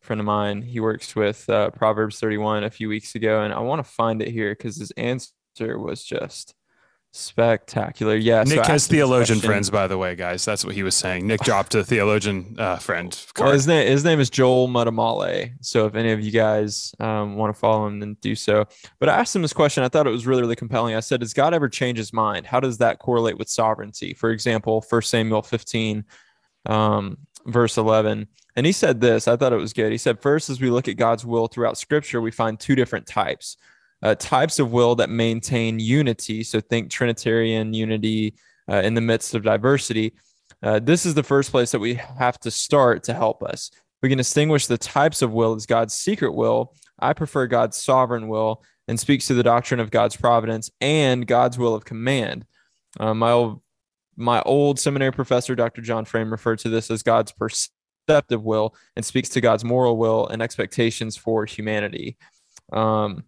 friend of mine. He works with uh, Proverbs 31 a few weeks ago, and I want to find it here because his answer was just Spectacular. Yeah. Nick so has theologian friends, by the way, guys. That's what he was saying. Nick dropped a theologian uh, friend. Well, his name his name is Joel Muddamalle. So if any of you guys um, want to follow him, then do so. But I asked him this question. I thought it was really, really compelling. I said, Does God ever change his mind? How does that correlate with sovereignty? For example, 1 Samuel 15, um, verse 11. And he said this. I thought it was good. He said, First, as we look at God's will throughout scripture, we find two different types uh, types of will that maintain unity. So think Trinitarian unity uh, in the midst of diversity. Uh, this is the first place that we have to start to help us. We can distinguish the types of will as God's secret will. I prefer God's sovereign will and speaks to the doctrine of God's providence and God's will of command. Uh, my old my old seminary professor, Dr. John Frame, referred to this as God's preceptive will and speaks to God's moral will and expectations for humanity. Um,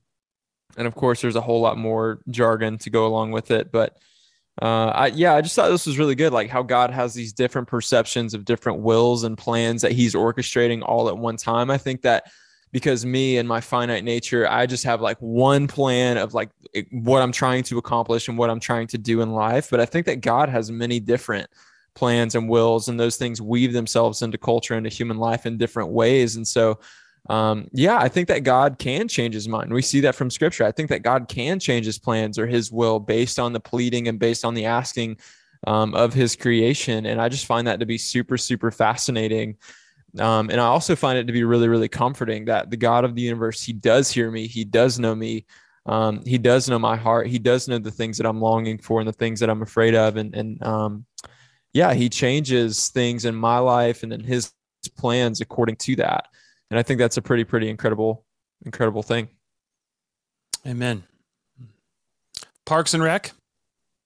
and of course there's a whole lot more jargon to go along with it but uh, I, yeah, I just thought this was really good. Like how God has these different perceptions of different wills and plans that He's orchestrating all at one time. I think that because me and my finite nature, I just have like one plan of like what I'm trying to accomplish and what I'm trying to do in life. But I think that God has many different plans and wills, and those things weave themselves into culture, into human life in different ways. And so um, yeah, I think that God can change his mind. We see that from scripture. I think that God can change his plans or his will based on the pleading and based on the asking um, of his creation. And I just find that to be super, super fascinating. Um, and I also find it to be really, really comforting that the God of the universe, he does hear me, he does know me. Um, he does know my heart. He does know the things that I'm longing for and the things that I'm afraid of. And, and um, yeah, he changes things in my life and in his plans according to that and I think that's a pretty pretty incredible incredible thing. Amen. Parks and Rec.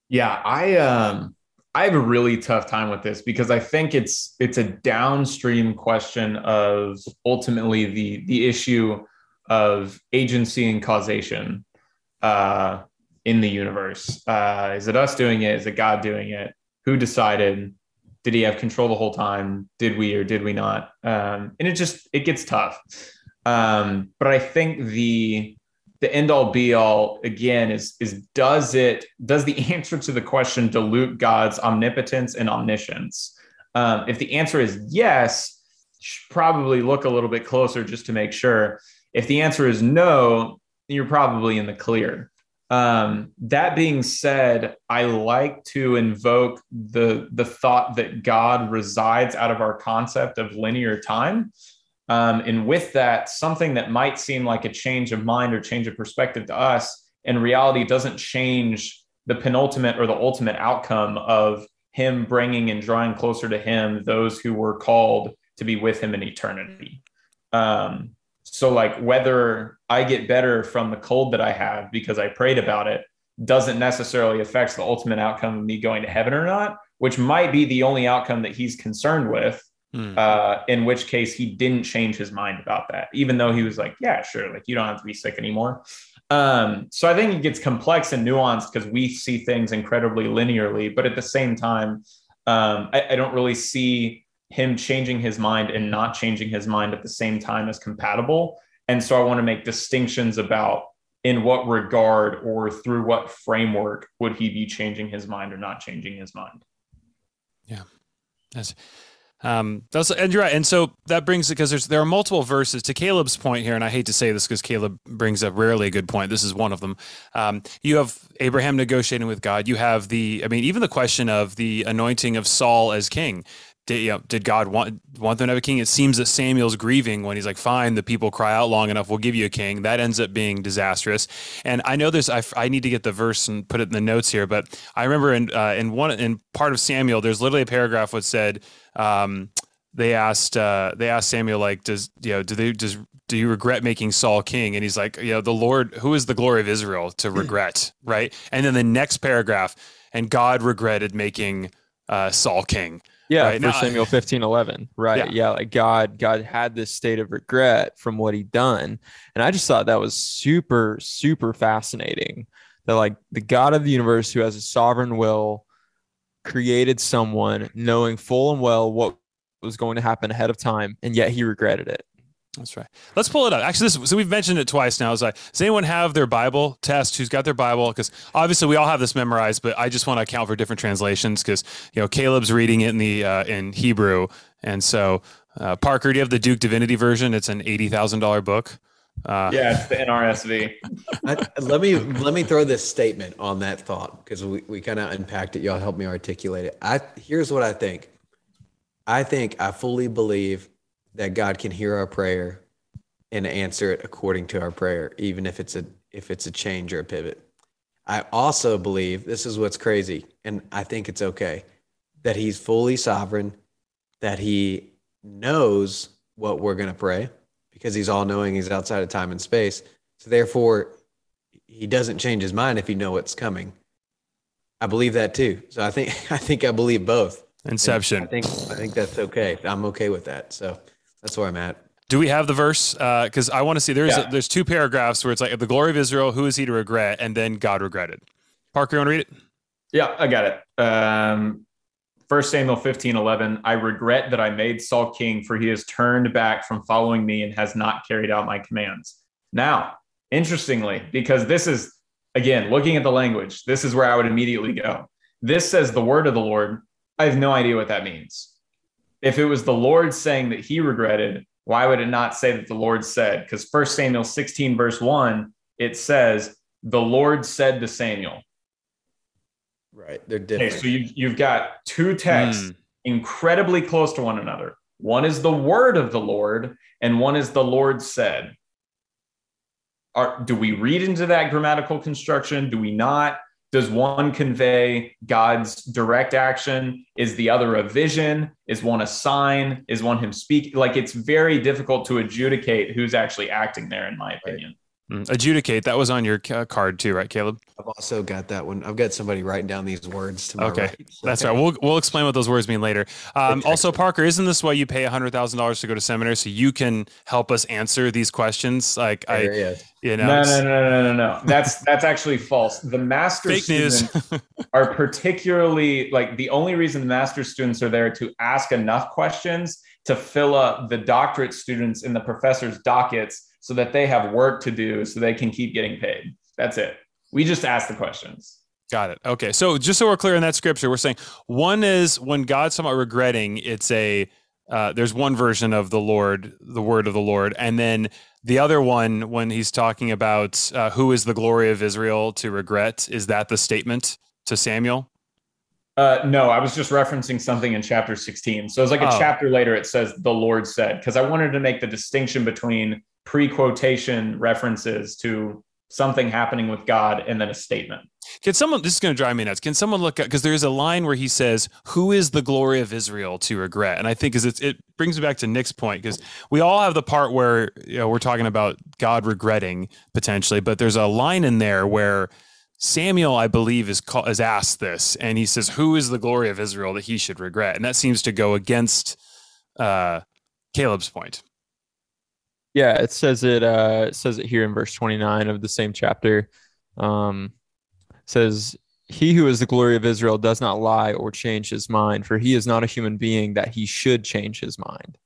Yeah, I um I have a really tough time with this because I think it's it's a downstream question of ultimately the the issue of agency and causation uh, in the universe. Uh, is it us doing it? Is it God doing it? Who decided? Did he have control the whole time? Did we or did we not? Um, and it just it gets tough. Um, but I think the the end all be all again is is does it does the answer to the question dilute God's omnipotence and omniscience? Um, if the answer is yes, probably look a little bit closer just to make sure. If the answer is no, you're probably in the clear. Um, that being said, I like to invoke the the thought that God resides out of our concept of linear time. Um, and with that, something that might seem like a change of mind or change of perspective to us, in reality, doesn't change the penultimate or the ultimate outcome of Him bringing and drawing closer to Him those who were called to be with Him in eternity. Um, so, like, whether I get better from the cold that I have because I prayed about it doesn't necessarily affect the ultimate outcome of me going to heaven or not. which might be the only outcome that he's concerned with. Mm. Uh, in which case he didn't change his mind about that, even though he was like, yeah, sure, like you don't have to be sick anymore. Um, so I think it gets complex and nuanced because we see things incredibly linearly, but at the same time, um, I, I don't really see him changing his mind and not changing his mind at the same time as compatible. And so I want to make distinctions about in what regard or through what framework would he be changing his mind or not changing his mind. Yeah. That's um, that's and you're right. And so that brings it because there's there are multiple verses to Caleb's point here, and I hate to say this because Caleb brings up rarely a good point. This is one of them. Um, you have Abraham negotiating with God. You have the, I mean, even the question of the anointing of Saul as king. Did, you know, did God want want them to have a king? It seems that Samuel's grieving when he's like, "Fine, the people cry out long enough, we'll give you a king." That ends up being disastrous. And I know there's, I, I need to get the verse and put it in the notes here, but I remember in uh, in one in part of Samuel, there's literally a paragraph which said, um, they asked uh, they asked Samuel like, does you know, do they does do you regret making Saul king? And he's like, you know, the Lord, who is the glory of Israel to hmm. regret, right? And then the next paragraph, and God regretted making uh, Saul king. Yeah, right? for now, Samuel fifteen eleven, right? Yeah. yeah, like God, God had this state of regret from what he'd done, and I just thought that was super, super fascinating. That like the God of the universe, who has a sovereign will, created someone knowing full and well what was going to happen ahead of time, and yet he regretted it. That's right. Let's pull it up. Actually, this so we've mentioned it twice now. Is like, does anyone have their Bible test? Who's got their Bible? Because obviously we all have this memorized, but I just want to account for different translations because you know Caleb's reading it in the uh, in Hebrew, and so uh, Parker, do you have the Duke Divinity version? It's an eighty thousand dollar book. Uh, yeah, it's the NRSV. I, let me let me throw this statement on that thought because we, we kind of unpacked it. Y'all help me articulate it. I here's what I think. I think I fully believe that God can hear our prayer and answer it according to our prayer, even if it's a if it's a change or a pivot. I also believe this is what's crazy, and I think it's okay that He's fully sovereign, that He knows what we're going to pray because He's all knowing. He's outside of time and space. So therefore, He doesn't change His mind if He know what's coming. I believe that too. So I think I think I believe both. Inception. I think I think that's okay. I'm okay with that. So that's where I'm at. Do we have the verse? Because uh, I want to see. There's yeah. a, there's two paragraphs where it's like the glory of Israel. Who is he to regret? And then God regretted. Parker, you want to read it? Yeah, I got it. Um, First Samuel 15, 11. I regret that I made Saul king, for he has turned back from following me and has not carried out my commands. Now, interestingly, because this is again looking at the language, this is where I would immediately go. This says the word of the Lord I have no idea what that means. If it was the Lord saying that he regretted, why would it not say that the Lord said? Because First Samuel 16, verse 1, it says, The Lord said to Samuel. Right. They're different. Okay, so you, you've got two texts mm. incredibly close to one another. One is the word of the Lord, and one is the Lord said. Are, do we read into that grammatical construction? Do we not? Does one convey God's direct action? Is the other a vision? Is one a sign? Is one him speak? Like it's very difficult to adjudicate who's actually acting there, in my opinion. Mm, adjudicate. That was on your card too, right, Caleb? I've also got that one. I've got somebody writing down these words to my okay. Right. That's right. We'll we'll explain what those words mean later. Um, also, Parker, isn't this why you pay hundred thousand dollars to go to seminary so you can help us answer these questions? Like I, is. you know, no, no, no, no, no, no. That's that's actually false. The master Fake students are particularly like the only reason the master students are there to ask enough questions to fill up the doctorate students in the professor's dockets so that they have work to do so they can keep getting paid. That's it. We just ask the questions. Got it. Okay. So just so we're clear in that scripture, we're saying one is when God's about regretting, it's a uh, there's one version of the Lord, the word of the Lord, and then the other one when he's talking about uh, who is the glory of Israel to regret. Is that the statement to Samuel? Uh, no, I was just referencing something in chapter 16. So it's like a oh. chapter later. It says the Lord said because I wanted to make the distinction between pre-quotation references to something happening with God and then a statement. Can someone this is going to drive me nuts. Can someone look at because there's a line where he says, "Who is the glory of Israel to regret?" And I think is it brings me back to Nick's point because we all have the part where you know we're talking about God regretting potentially, but there's a line in there where Samuel, I believe, is call, is asked this, and he says, "Who is the glory of Israel that he should regret?" And that seems to go against uh, Caleb's point. Yeah, it says it. Uh, it says it here in verse twenty nine of the same chapter. Um, says, "He who is the glory of Israel does not lie or change his mind, for he is not a human being that he should change his mind."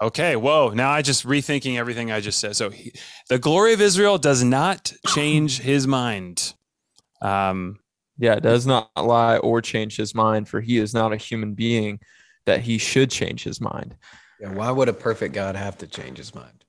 Okay, whoa. Now I just rethinking everything I just said. So he, the glory of Israel does not change his mind. Um, yeah, does not lie or change his mind, for he is not a human being that he should change his mind. Yeah, why would a perfect God have to change his mind?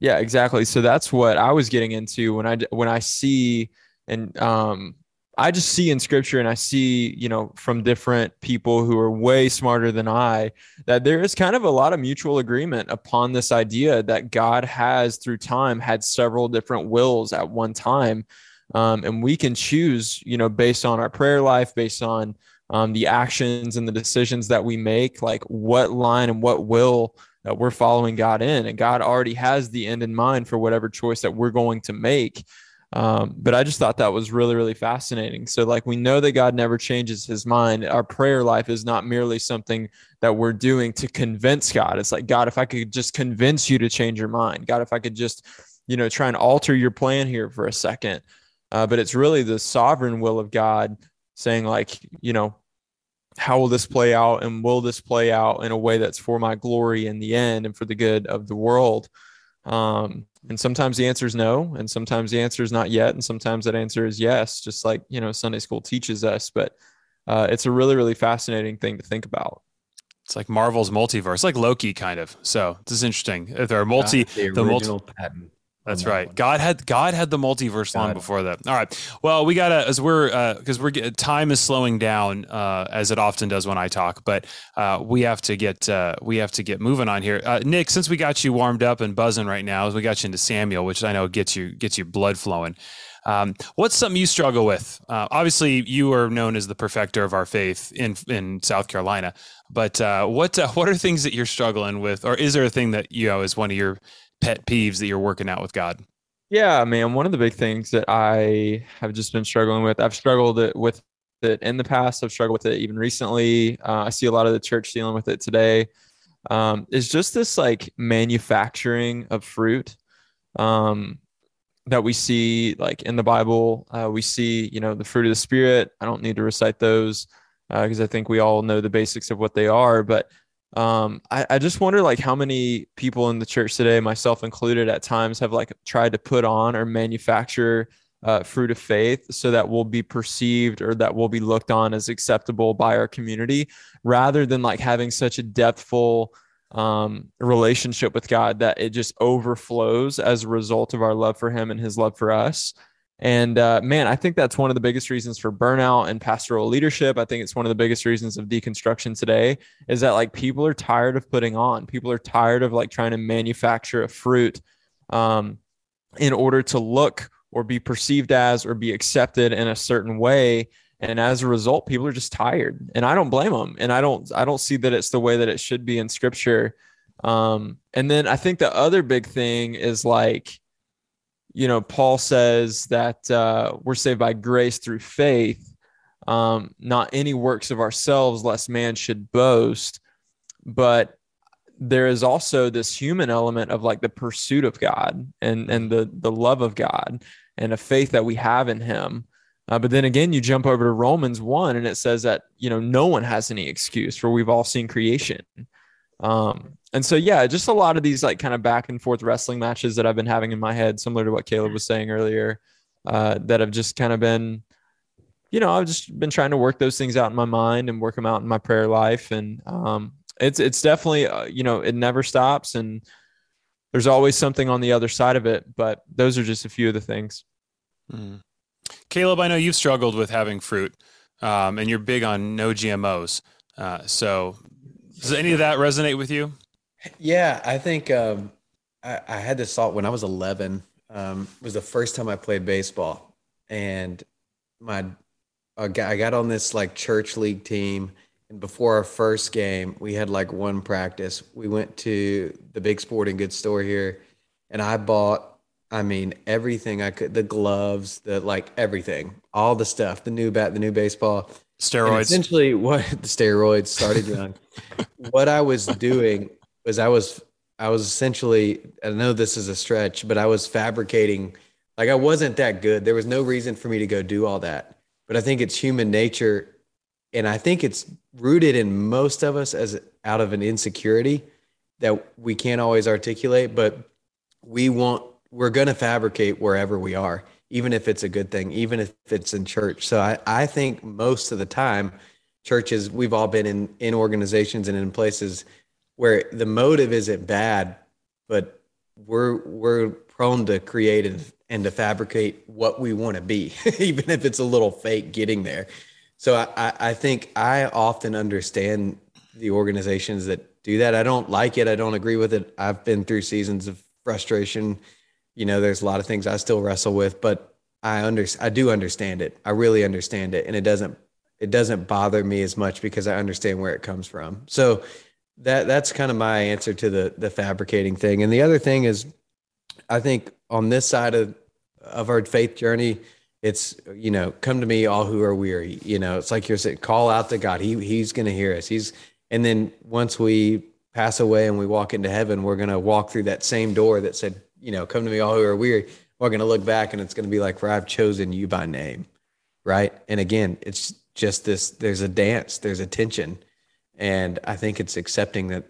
Yeah, exactly. So that's what I was getting into when I when I see and um I just see in scripture and I see, you know, from different people who are way smarter than I that there is kind of a lot of mutual agreement upon this idea that God has through time had several different wills at one time. Um, and we can choose, you know, based on our prayer life, based on um, the actions and the decisions that we make, like what line and what will that we're following God in. And God already has the end in mind for whatever choice that we're going to make. Um, but I just thought that was really, really fascinating. So, like, we know that God never changes his mind. Our prayer life is not merely something that we're doing to convince God. It's like, God, if I could just convince you to change your mind, God, if I could just, you know, try and alter your plan here for a second. Uh, but it's really the sovereign will of God saying, like, you know, how will this play out and will this play out in a way that's for my glory in the end and for the good of the world? Um, and sometimes the answer is no and sometimes the answer is not yet and sometimes that answer is yes just like you know sunday school teaches us. But uh, it's a really really fascinating thing to think about. It's like marvel's multiverse like loki kind of. So this is interesting. There are multi the, the multi patent that's right. One. God had God had the multiverse God. long before that. All right. Well, we gotta as we're because uh, we're time is slowing down uh, as it often does when I talk, but uh, we have to get uh, we have to get moving on here. Uh, Nick, since we got you warmed up and buzzing right now, as we got you into Samuel, which I know gets you gets your blood flowing. Um, what's something you struggle with? Uh, obviously, you are known as the perfecter of our faith in in South Carolina. But uh, what uh, what are things that you're struggling with, or is there a thing that you know is one of your pet peeves that you're working out with God? Yeah, man. One of the big things that I have just been struggling with, I've struggled with it in the past. I've struggled with it even recently. Uh, I see a lot of the church dealing with it today. Um, is just this like manufacturing of fruit um, that we see like in the Bible. Uh, we see, you know, the fruit of the Spirit. I don't need to recite those because uh, I think we all know the basics of what they are. But um I, I just wonder like how many people in the church today myself included at times have like tried to put on or manufacture uh, fruit of faith so that we'll be perceived or that we'll be looked on as acceptable by our community rather than like having such a depthful um, relationship with god that it just overflows as a result of our love for him and his love for us and uh, man, I think that's one of the biggest reasons for burnout and pastoral leadership. I think it's one of the biggest reasons of deconstruction today is that like people are tired of putting on, people are tired of like trying to manufacture a fruit um, in order to look or be perceived as or be accepted in a certain way. And as a result, people are just tired, and I don't blame them. And I don't, I don't see that it's the way that it should be in Scripture. Um, and then I think the other big thing is like you know, Paul says that uh, we're saved by grace through faith, um, not any works of ourselves, lest man should boast. But there is also this human element of like the pursuit of God and and the the love of God and a faith that we have in Him. Uh, but then again, you jump over to Romans one, and it says that you know no one has any excuse, for we've all seen creation. Um, and so yeah, just a lot of these like kind of back and forth wrestling matches that I've been having in my head, similar to what Caleb was saying earlier, uh, that have just kind of been, you know, I've just been trying to work those things out in my mind and work them out in my prayer life, and um, it's it's definitely uh, you know it never stops, and there's always something on the other side of it. But those are just a few of the things. Mm. Caleb, I know you've struggled with having fruit, um, and you're big on no GMOs. Uh, so does any of that resonate with you? Yeah, I think um, I, I, had this thought when I was 11. Um, was the first time I played baseball, and my I got on this like church league team. And before our first game, we had like one practice. We went to the big sporting goods store here, and I bought I mean, everything I could, the gloves, the like everything, all the stuff, the new bat, the new baseball, steroids. And essentially, what the steroids started young. what I was doing was I was, I was essentially, I know this is a stretch, but I was fabricating. Like I wasn't that good. There was no reason for me to go do all that. But I think it's human nature. And I think it's rooted in most of us as out of an insecurity that we can't always articulate, but we want we're going to fabricate wherever we are, even if it's a good thing, even if it's in church. So I, I think most of the time, churches, we've all been in, in organizations and in places where the motive isn't bad, but we're, we're prone to create and, to fabricate what we want to be, even if it's a little fake getting there. So I, I think I often understand the organizations that do that. I don't like it. I don't agree with it. I've been through seasons of frustration you know, there's a lot of things I still wrestle with, but I under I do understand it. I really understand it, and it doesn't it doesn't bother me as much because I understand where it comes from. So that that's kind of my answer to the the fabricating thing. And the other thing is, I think on this side of of our faith journey, it's you know, come to me all who are weary. You know, it's like you're saying, call out to God. He he's going to hear us. He's and then once we pass away and we walk into heaven, we're going to walk through that same door that said you know, come to me all who are weary. We're going to look back and it's going to be like, for I've chosen you by name. Right. And again, it's just this, there's a dance, there's a tension. And I think it's accepting that,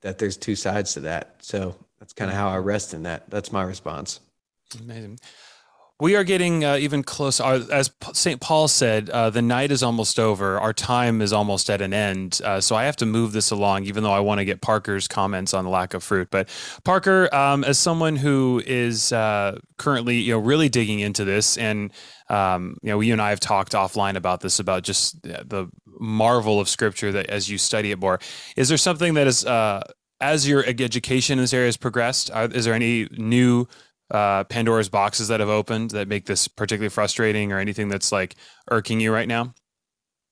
that there's two sides to that. So that's kind of how I rest in that. That's my response. Amazing. We are getting uh, even closer. As St. Paul said, uh, the night is almost over. Our time is almost at an end. Uh, so I have to move this along, even though I want to get Parker's comments on the lack of fruit. But Parker, um, as someone who is uh, currently, you know, really digging into this, and um, you know, you and I have talked offline about this, about just the marvel of Scripture that as you study it more, is there something that is uh, as your education in this area has progressed? is there any new uh, Pandora's boxes that have opened that make this particularly frustrating or anything that's like irking you right now?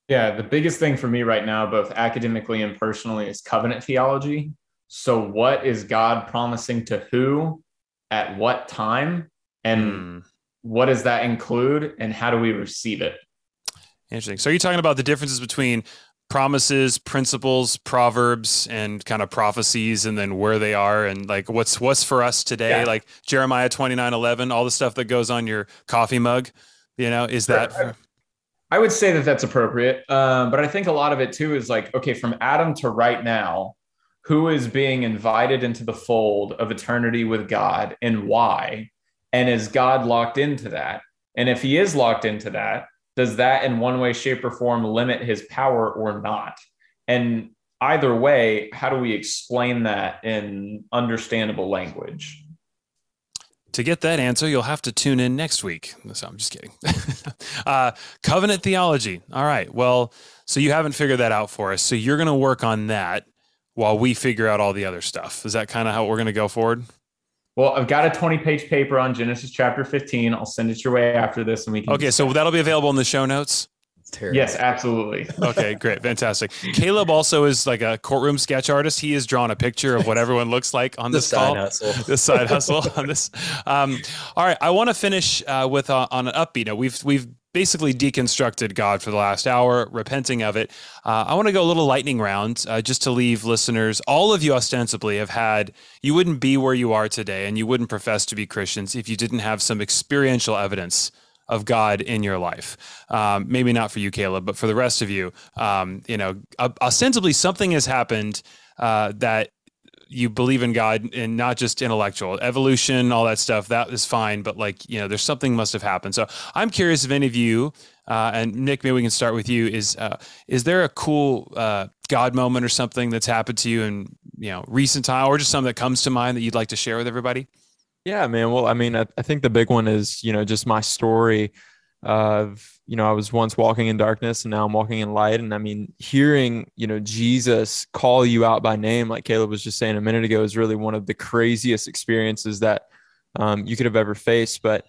Yeah, the biggest thing for me right now, both academically and personally, is covenant theology. So, what is God promising to who at what time? And mm. what does that include? And how do we receive it? Interesting. So, are you talking about the differences between promises, principles, proverbs, and kind of prophecies, and then where they are, and like what's what's for us today, yeah. like Jeremiah twenty nine eleven, all the stuff that goes on your coffee mug. You know, is that? For- I would say that that's appropriate, um, but I think a lot of it too is like, okay, from Adam to right now, who is being invited into the fold of eternity with God, and why, and is God locked into that? And if He is locked into that, does that in one way, shape, or form limit his power or not? And either way, how do we explain that in understandable language? To get that answer, you'll have to tune in next week. So I'm just kidding. uh, covenant theology. All right. Well, so you haven't figured that out for us. So you're going to work on that while we figure out all the other stuff. Is that kind of how we're going to go forward? Well, I've got a 20 page paper on Genesis chapter 15. I'll send it your way after this and we can. Okay. So that'll be available in the show notes. Terrible. Yes, absolutely. okay, great. Fantastic. Caleb also is like a courtroom sketch artist. He has drawn a picture of what everyone looks like on this call. Hustle. The side hustle on this. Um, all right. I want to finish uh, with uh, on an upbeat note. We've, we've basically deconstructed God for the last hour, repenting of it. Uh, I want to go a little lightning round uh, just to leave listeners. All of you ostensibly have had, you wouldn't be where you are today and you wouldn't profess to be Christians if you didn't have some experiential evidence of God in your life. Um, maybe not for you, Caleb, but for the rest of you, um, you know, ostensibly something has happened uh, that you believe in God and not just intellectual evolution, all that stuff. That is fine, but like you know, there's something must have happened. So I'm curious if any of you uh, and Nick, maybe we can start with you. Is uh, is there a cool uh, God moment or something that's happened to you in you know recent time, or just something that comes to mind that you'd like to share with everybody? Yeah, man. Well, I mean, I, I think the big one is you know just my story of you know i was once walking in darkness and now i'm walking in light. And i mean hearing you know jesus call you out by name like caleb was just saying a minute ago is really one of the craziest experiences that um, you could have ever faced. But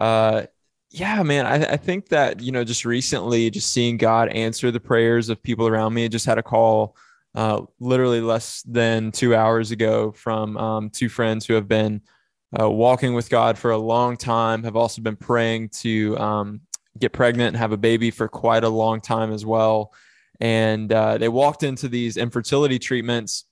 uh, yeah man I, I think that you know just recently just seeing god answer the prayers of people around me I just had a call uh, literally less than two hours ago from um, two friends who have been uh, walking with God for a long time. Have also been praying to um, get pregnant and have a baby for quite a long time as well. And uh, they walked into these infertility treatments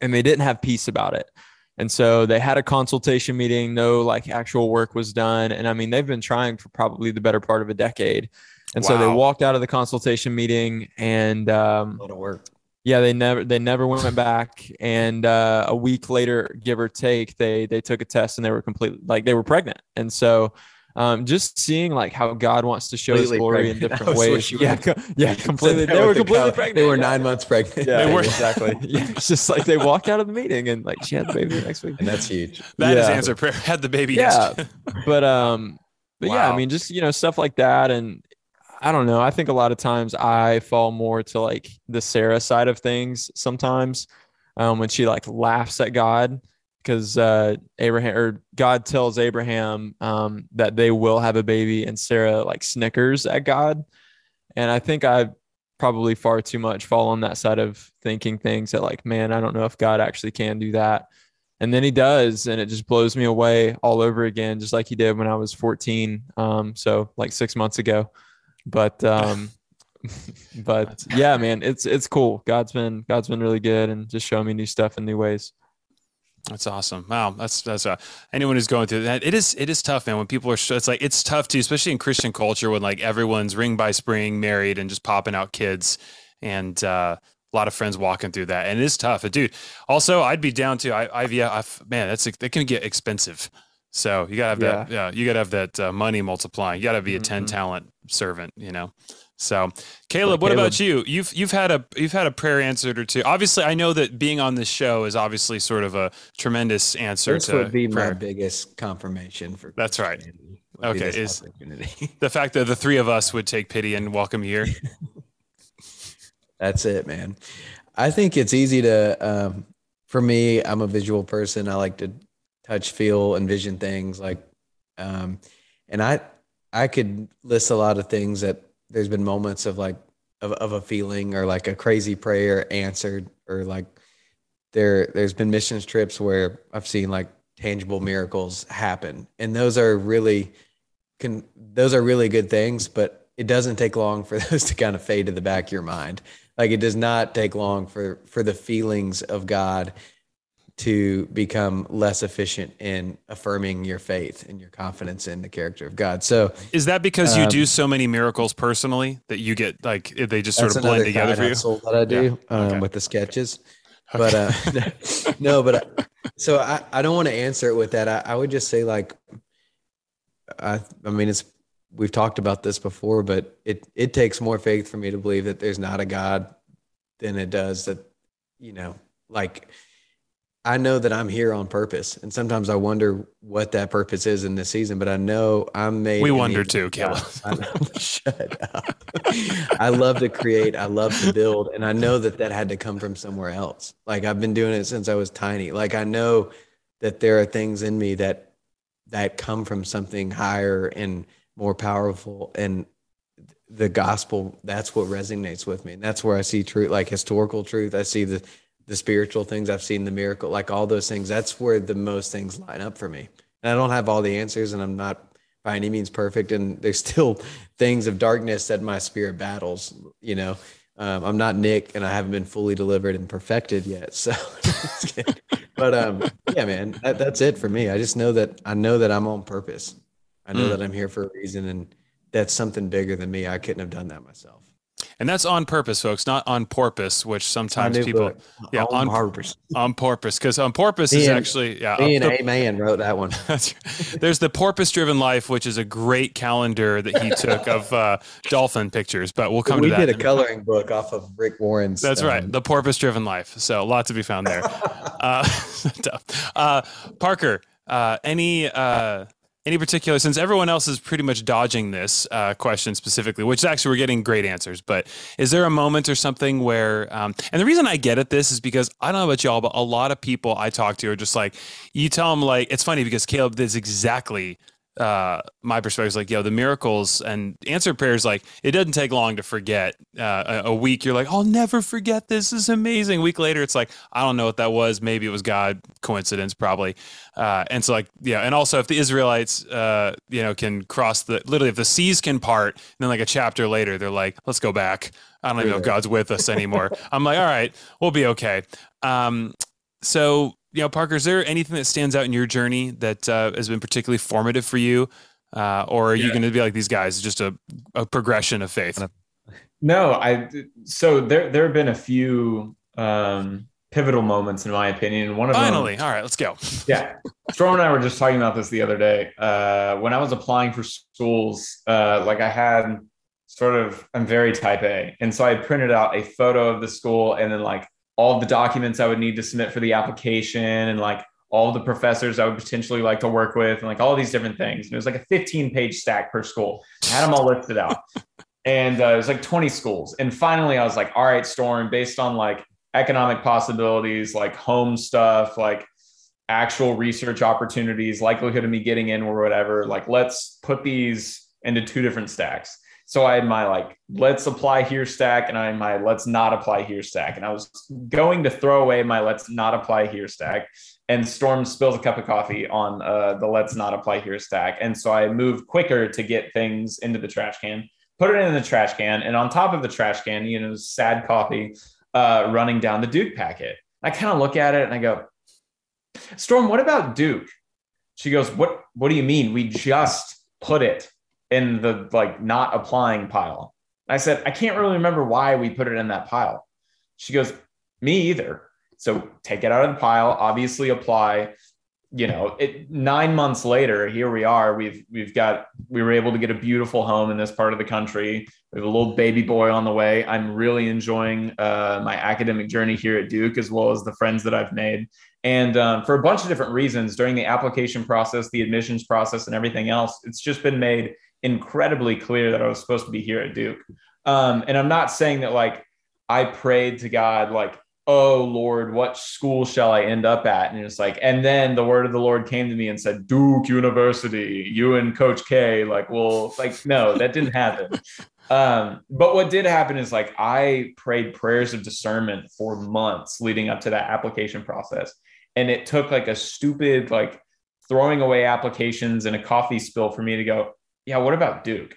and they didn't have peace about it. And so they had a consultation meeting, no like actual work was done. And I mean, they've been trying for probably the better part of a decade. And wow. so they walked out of the consultation meeting and um, a lot of work. Yeah, they never they never went back. And uh, a week later, give or take, they they took a test and they were completely like they were pregnant. And so um, just seeing like how God wants to show completely His glory pregnant. in different ways. Yeah, co- yeah, completely. They were completely pregnant. They were nine months pregnant. Yeah, they were exactly. Yeah, it's just like they walked out of the meeting and like she had the baby the next week, and that's huge. That yeah. is answer prayer. Had the baby. Yeah, but um, but wow. yeah, I mean, just you know stuff like that, and I don't know. I think a lot of times I fall more to like the Sarah side of things sometimes, um, when she like laughs at God because uh, Abraham or God tells Abraham um, that they will have a baby, and Sarah like snickers at God. And I think I probably far too much fall on that side of thinking things that like, man, I don't know if God actually can do that. And then he does, and it just blows me away all over again, just like he did when I was 14. Um, so like six months ago. But um, but yeah, man, it's it's cool. God's been God's been really good and just showing me new stuff in new ways. That's awesome. Wow, that's that's uh, anyone who's going through that. It is it is tough, man. When people are, it's like it's tough too, especially in Christian culture when like everyone's ring by spring, married, and just popping out kids, and uh, a lot of friends walking through that, and it is tough. dude, also I'd be down to I, IVF. Man, that's that can get expensive. So you gotta have yeah. that. Yeah, you gotta have that uh, money multiplying. You gotta be a 10 mm-hmm. talent servant. You know. So, Caleb, what Caleb. about you? You've you've had a you've had a prayer answered or two. Obviously, I know that being on this show is obviously sort of a tremendous answer. This to would be prayer. my biggest confirmation for. That's right. Okay, is the fact that the three of us would take pity and welcome you here. That's it, man. I think it's easy to. Um, for me, I'm a visual person. I like to touch, feel, envision things. Like, um, and I I could list a lot of things that there's been moments of like of, of a feeling or like a crazy prayer answered or like there there's been missions trips where I've seen like tangible miracles happen and those are really can those are really good things but it doesn't take long for those to kind of fade to the back of your mind like it does not take long for for the feelings of God to become less efficient in affirming your faith and your confidence in the character of God. So, is that because you do um, so many miracles personally that you get like they just sort of blend together for you? That I do yeah. um, okay. with the sketches, okay. but uh, no, but uh, so I, I don't want to answer it with that. I, I would just say like, I I mean it's we've talked about this before, but it it takes more faith for me to believe that there's not a God than it does that you know like I know that I'm here on purpose, and sometimes I wonder what that purpose is in this season. But I know I'm made. We wonder too, Caleb. Shut up. I love to create. I love to build, and I know that that had to come from somewhere else. Like I've been doing it since I was tiny. Like I know that there are things in me that that come from something higher and more powerful, and the gospel. That's what resonates with me, and that's where I see truth, like historical truth. I see the the spiritual things I've seen, the miracle, like all those things. That's where the most things line up for me. And I don't have all the answers, and I'm not by any means perfect. And there's still things of darkness that my spirit battles. You know, um, I'm not Nick, and I haven't been fully delivered and perfected yet. So, but um, yeah, man, that, that's it for me. I just know that I know that I'm on purpose. I know mm. that I'm here for a reason, and that's something bigger than me. I couldn't have done that myself and that's on purpose, folks, not on porpoise, which sometimes people, book. yeah, on, on purpose, on purpose, because on purpose is actually, yeah, me and Amen wrote that one. There's the porpoise driven life, which is a great calendar that he took of uh, dolphin pictures, but we'll come we to that. We did a coloring book off of Rick Warren's. That's um, right, the porpoise driven life. So a lot to be found there. uh, uh, Parker, uh, any uh, any particular since everyone else is pretty much dodging this uh, question specifically which actually we're getting great answers but is there a moment or something where um, and the reason i get at this is because i don't know about y'all but a lot of people i talk to are just like you tell them like it's funny because caleb is exactly uh, my perspective is like, yo, the miracles and answered prayers, like it doesn't take long to forget. Uh, a, a, week, you're like, I'll never forget this. this. is amazing. A week later, it's like, I don't know what that was. Maybe it was God, coincidence, probably. Uh, and so like, yeah. And also if the Israelites, uh, you know, can cross the, literally if the seas can part, and then like a chapter later, they're like, let's go back. I don't even know if God's with us anymore. I'm like, all right, we'll be okay. Um, so you know, Parker, is there anything that stands out in your journey that uh, has been particularly formative for you? Uh, or are yeah. you going to be like these guys, just a, a progression of faith? No, I, so there, there have been a few, um, pivotal moments in my opinion. One of them finally, them, all right, let's go. yeah. Storm and I were just talking about this the other day. Uh, when I was applying for schools, uh, like I had sort of, I'm very type A. And so I printed out a photo of the school and then like all the documents I would need to submit for the application and like all the professors I would potentially like to work with and like all these different things. And it was like a 15 page stack per school. I had them all listed out. And uh, it was like 20 schools. And finally, I was like, all right, Storm, based on like economic possibilities, like home stuff, like actual research opportunities, likelihood of me getting in or whatever, like let's put these into two different stacks. So I had my like, let's apply here stack and I had my let's not apply here stack. And I was going to throw away my let's not apply here stack. And Storm spills a cup of coffee on uh, the let's not apply here stack. And so I moved quicker to get things into the trash can, put it in the trash can. And on top of the trash can, you know, sad coffee uh, running down the Duke packet. I kind of look at it and I go, Storm, what about Duke? She goes, What what do you mean? We just put it in the like not applying pile. I said, I can't really remember why we put it in that pile. She goes, Me either. So take it out of the pile, obviously apply. You know, it nine months later, here we are. We've we've got we were able to get a beautiful home in this part of the country. We have a little baby boy on the way. I'm really enjoying uh, my academic journey here at Duke, as well as the friends that I've made. And um, for a bunch of different reasons, during the application process, the admissions process, and everything else, it's just been made incredibly clear that I was supposed to be here at Duke. Um, and I'm not saying that like I prayed to God, like, oh Lord, what school shall I end up at? And it's like, and then the word of the Lord came to me and said, Duke University, you and Coach K. Like, well, like, no, that didn't happen. Um, but what did happen is like I prayed prayers of discernment for months leading up to that application process. And it took like a stupid, like throwing away applications and a coffee spill for me to go, yeah, what about Duke?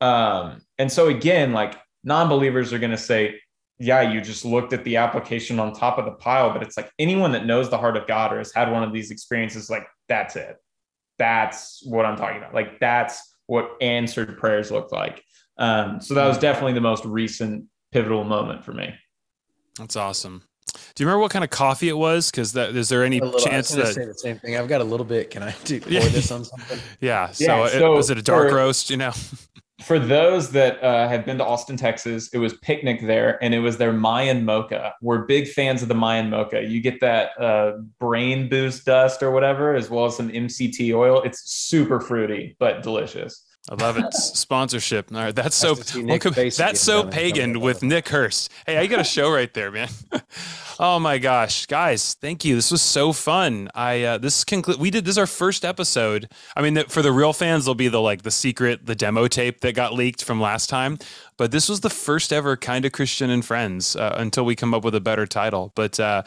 Um, and so again, like non-believers are going to say, yeah, you just looked at the application on top of the pile, but it's like anyone that knows the heart of God or has had one of these experiences, like that's it. That's what I'm talking about. Like that's what answered prayers look like. Um, so that was definitely the most recent pivotal moment for me. That's awesome. Do you remember what kind of coffee it was? Because that is there any little, chance that say the same thing? I've got a little bit. Can I do pour yeah. this on something? Yeah. So, yeah, so it, was it a dark for, roast? You know. for those that uh, have been to Austin, Texas, it was Picnik there, and it was their Mayan mocha. We're big fans of the Mayan mocha. You get that uh, brain boost dust or whatever, as well as some MCT oil. It's super fruity but delicious. I love it. Sponsorship. All right, that's so welcome, that's so pagan with Nick Hurst. Hey, I got a show right there, man. oh my gosh, guys, thank you. This was so fun. I uh, this conclude. We did this is our first episode. I mean, for the real fans, there'll be the like the secret, the demo tape that got leaked from last time. But this was the first ever kind of Christian and Friends uh, until we come up with a better title. But uh,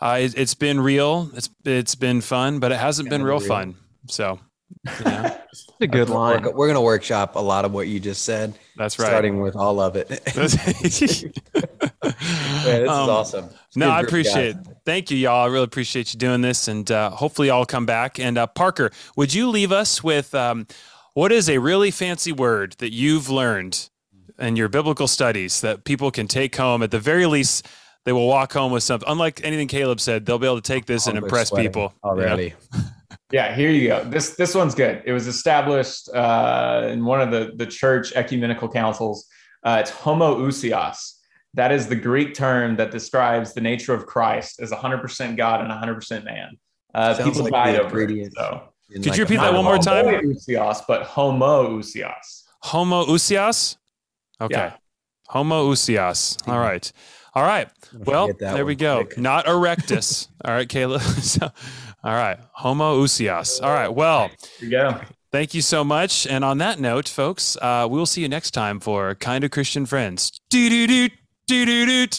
uh it, has been real. It's it's been fun, but it hasn't been real, real fun. So yeah, it's a good line. We're, we're going to workshop a lot of what you just said. That's right. Starting with all of it. this um, is awesome. It's no, I appreciate guys. it. Thank you, y'all. I really appreciate you doing this, and uh, hopefully, y'all come back. And uh, Parker, would you leave us with um, what is a really fancy word that you've learned in your biblical studies that people can take home? At the very least, they will walk home with something. Unlike anything Caleb said, they'll be able to take this and impress people already. You know? Yeah, here you go. This this one's good. It was established uh, in one of the the church ecumenical councils. Uh, it's homoousios. That is the Greek term that describes the nature of Christ as 100% God and 100% man. Uh, people like died over it. So. Could like you repeat that one more time? Ousios, but homoousios. Homoousios? Okay. Yeah. Homoousios. All right. All right. Well, there we go. Quick. Not erectus. All right, Caleb. so, all right. Homoousios. All right. Well, here you go. Thank you so much. And on that note, folks, uh, we'll see you next time for Kind of Christian Friends. Doo doo doo doo doo doo.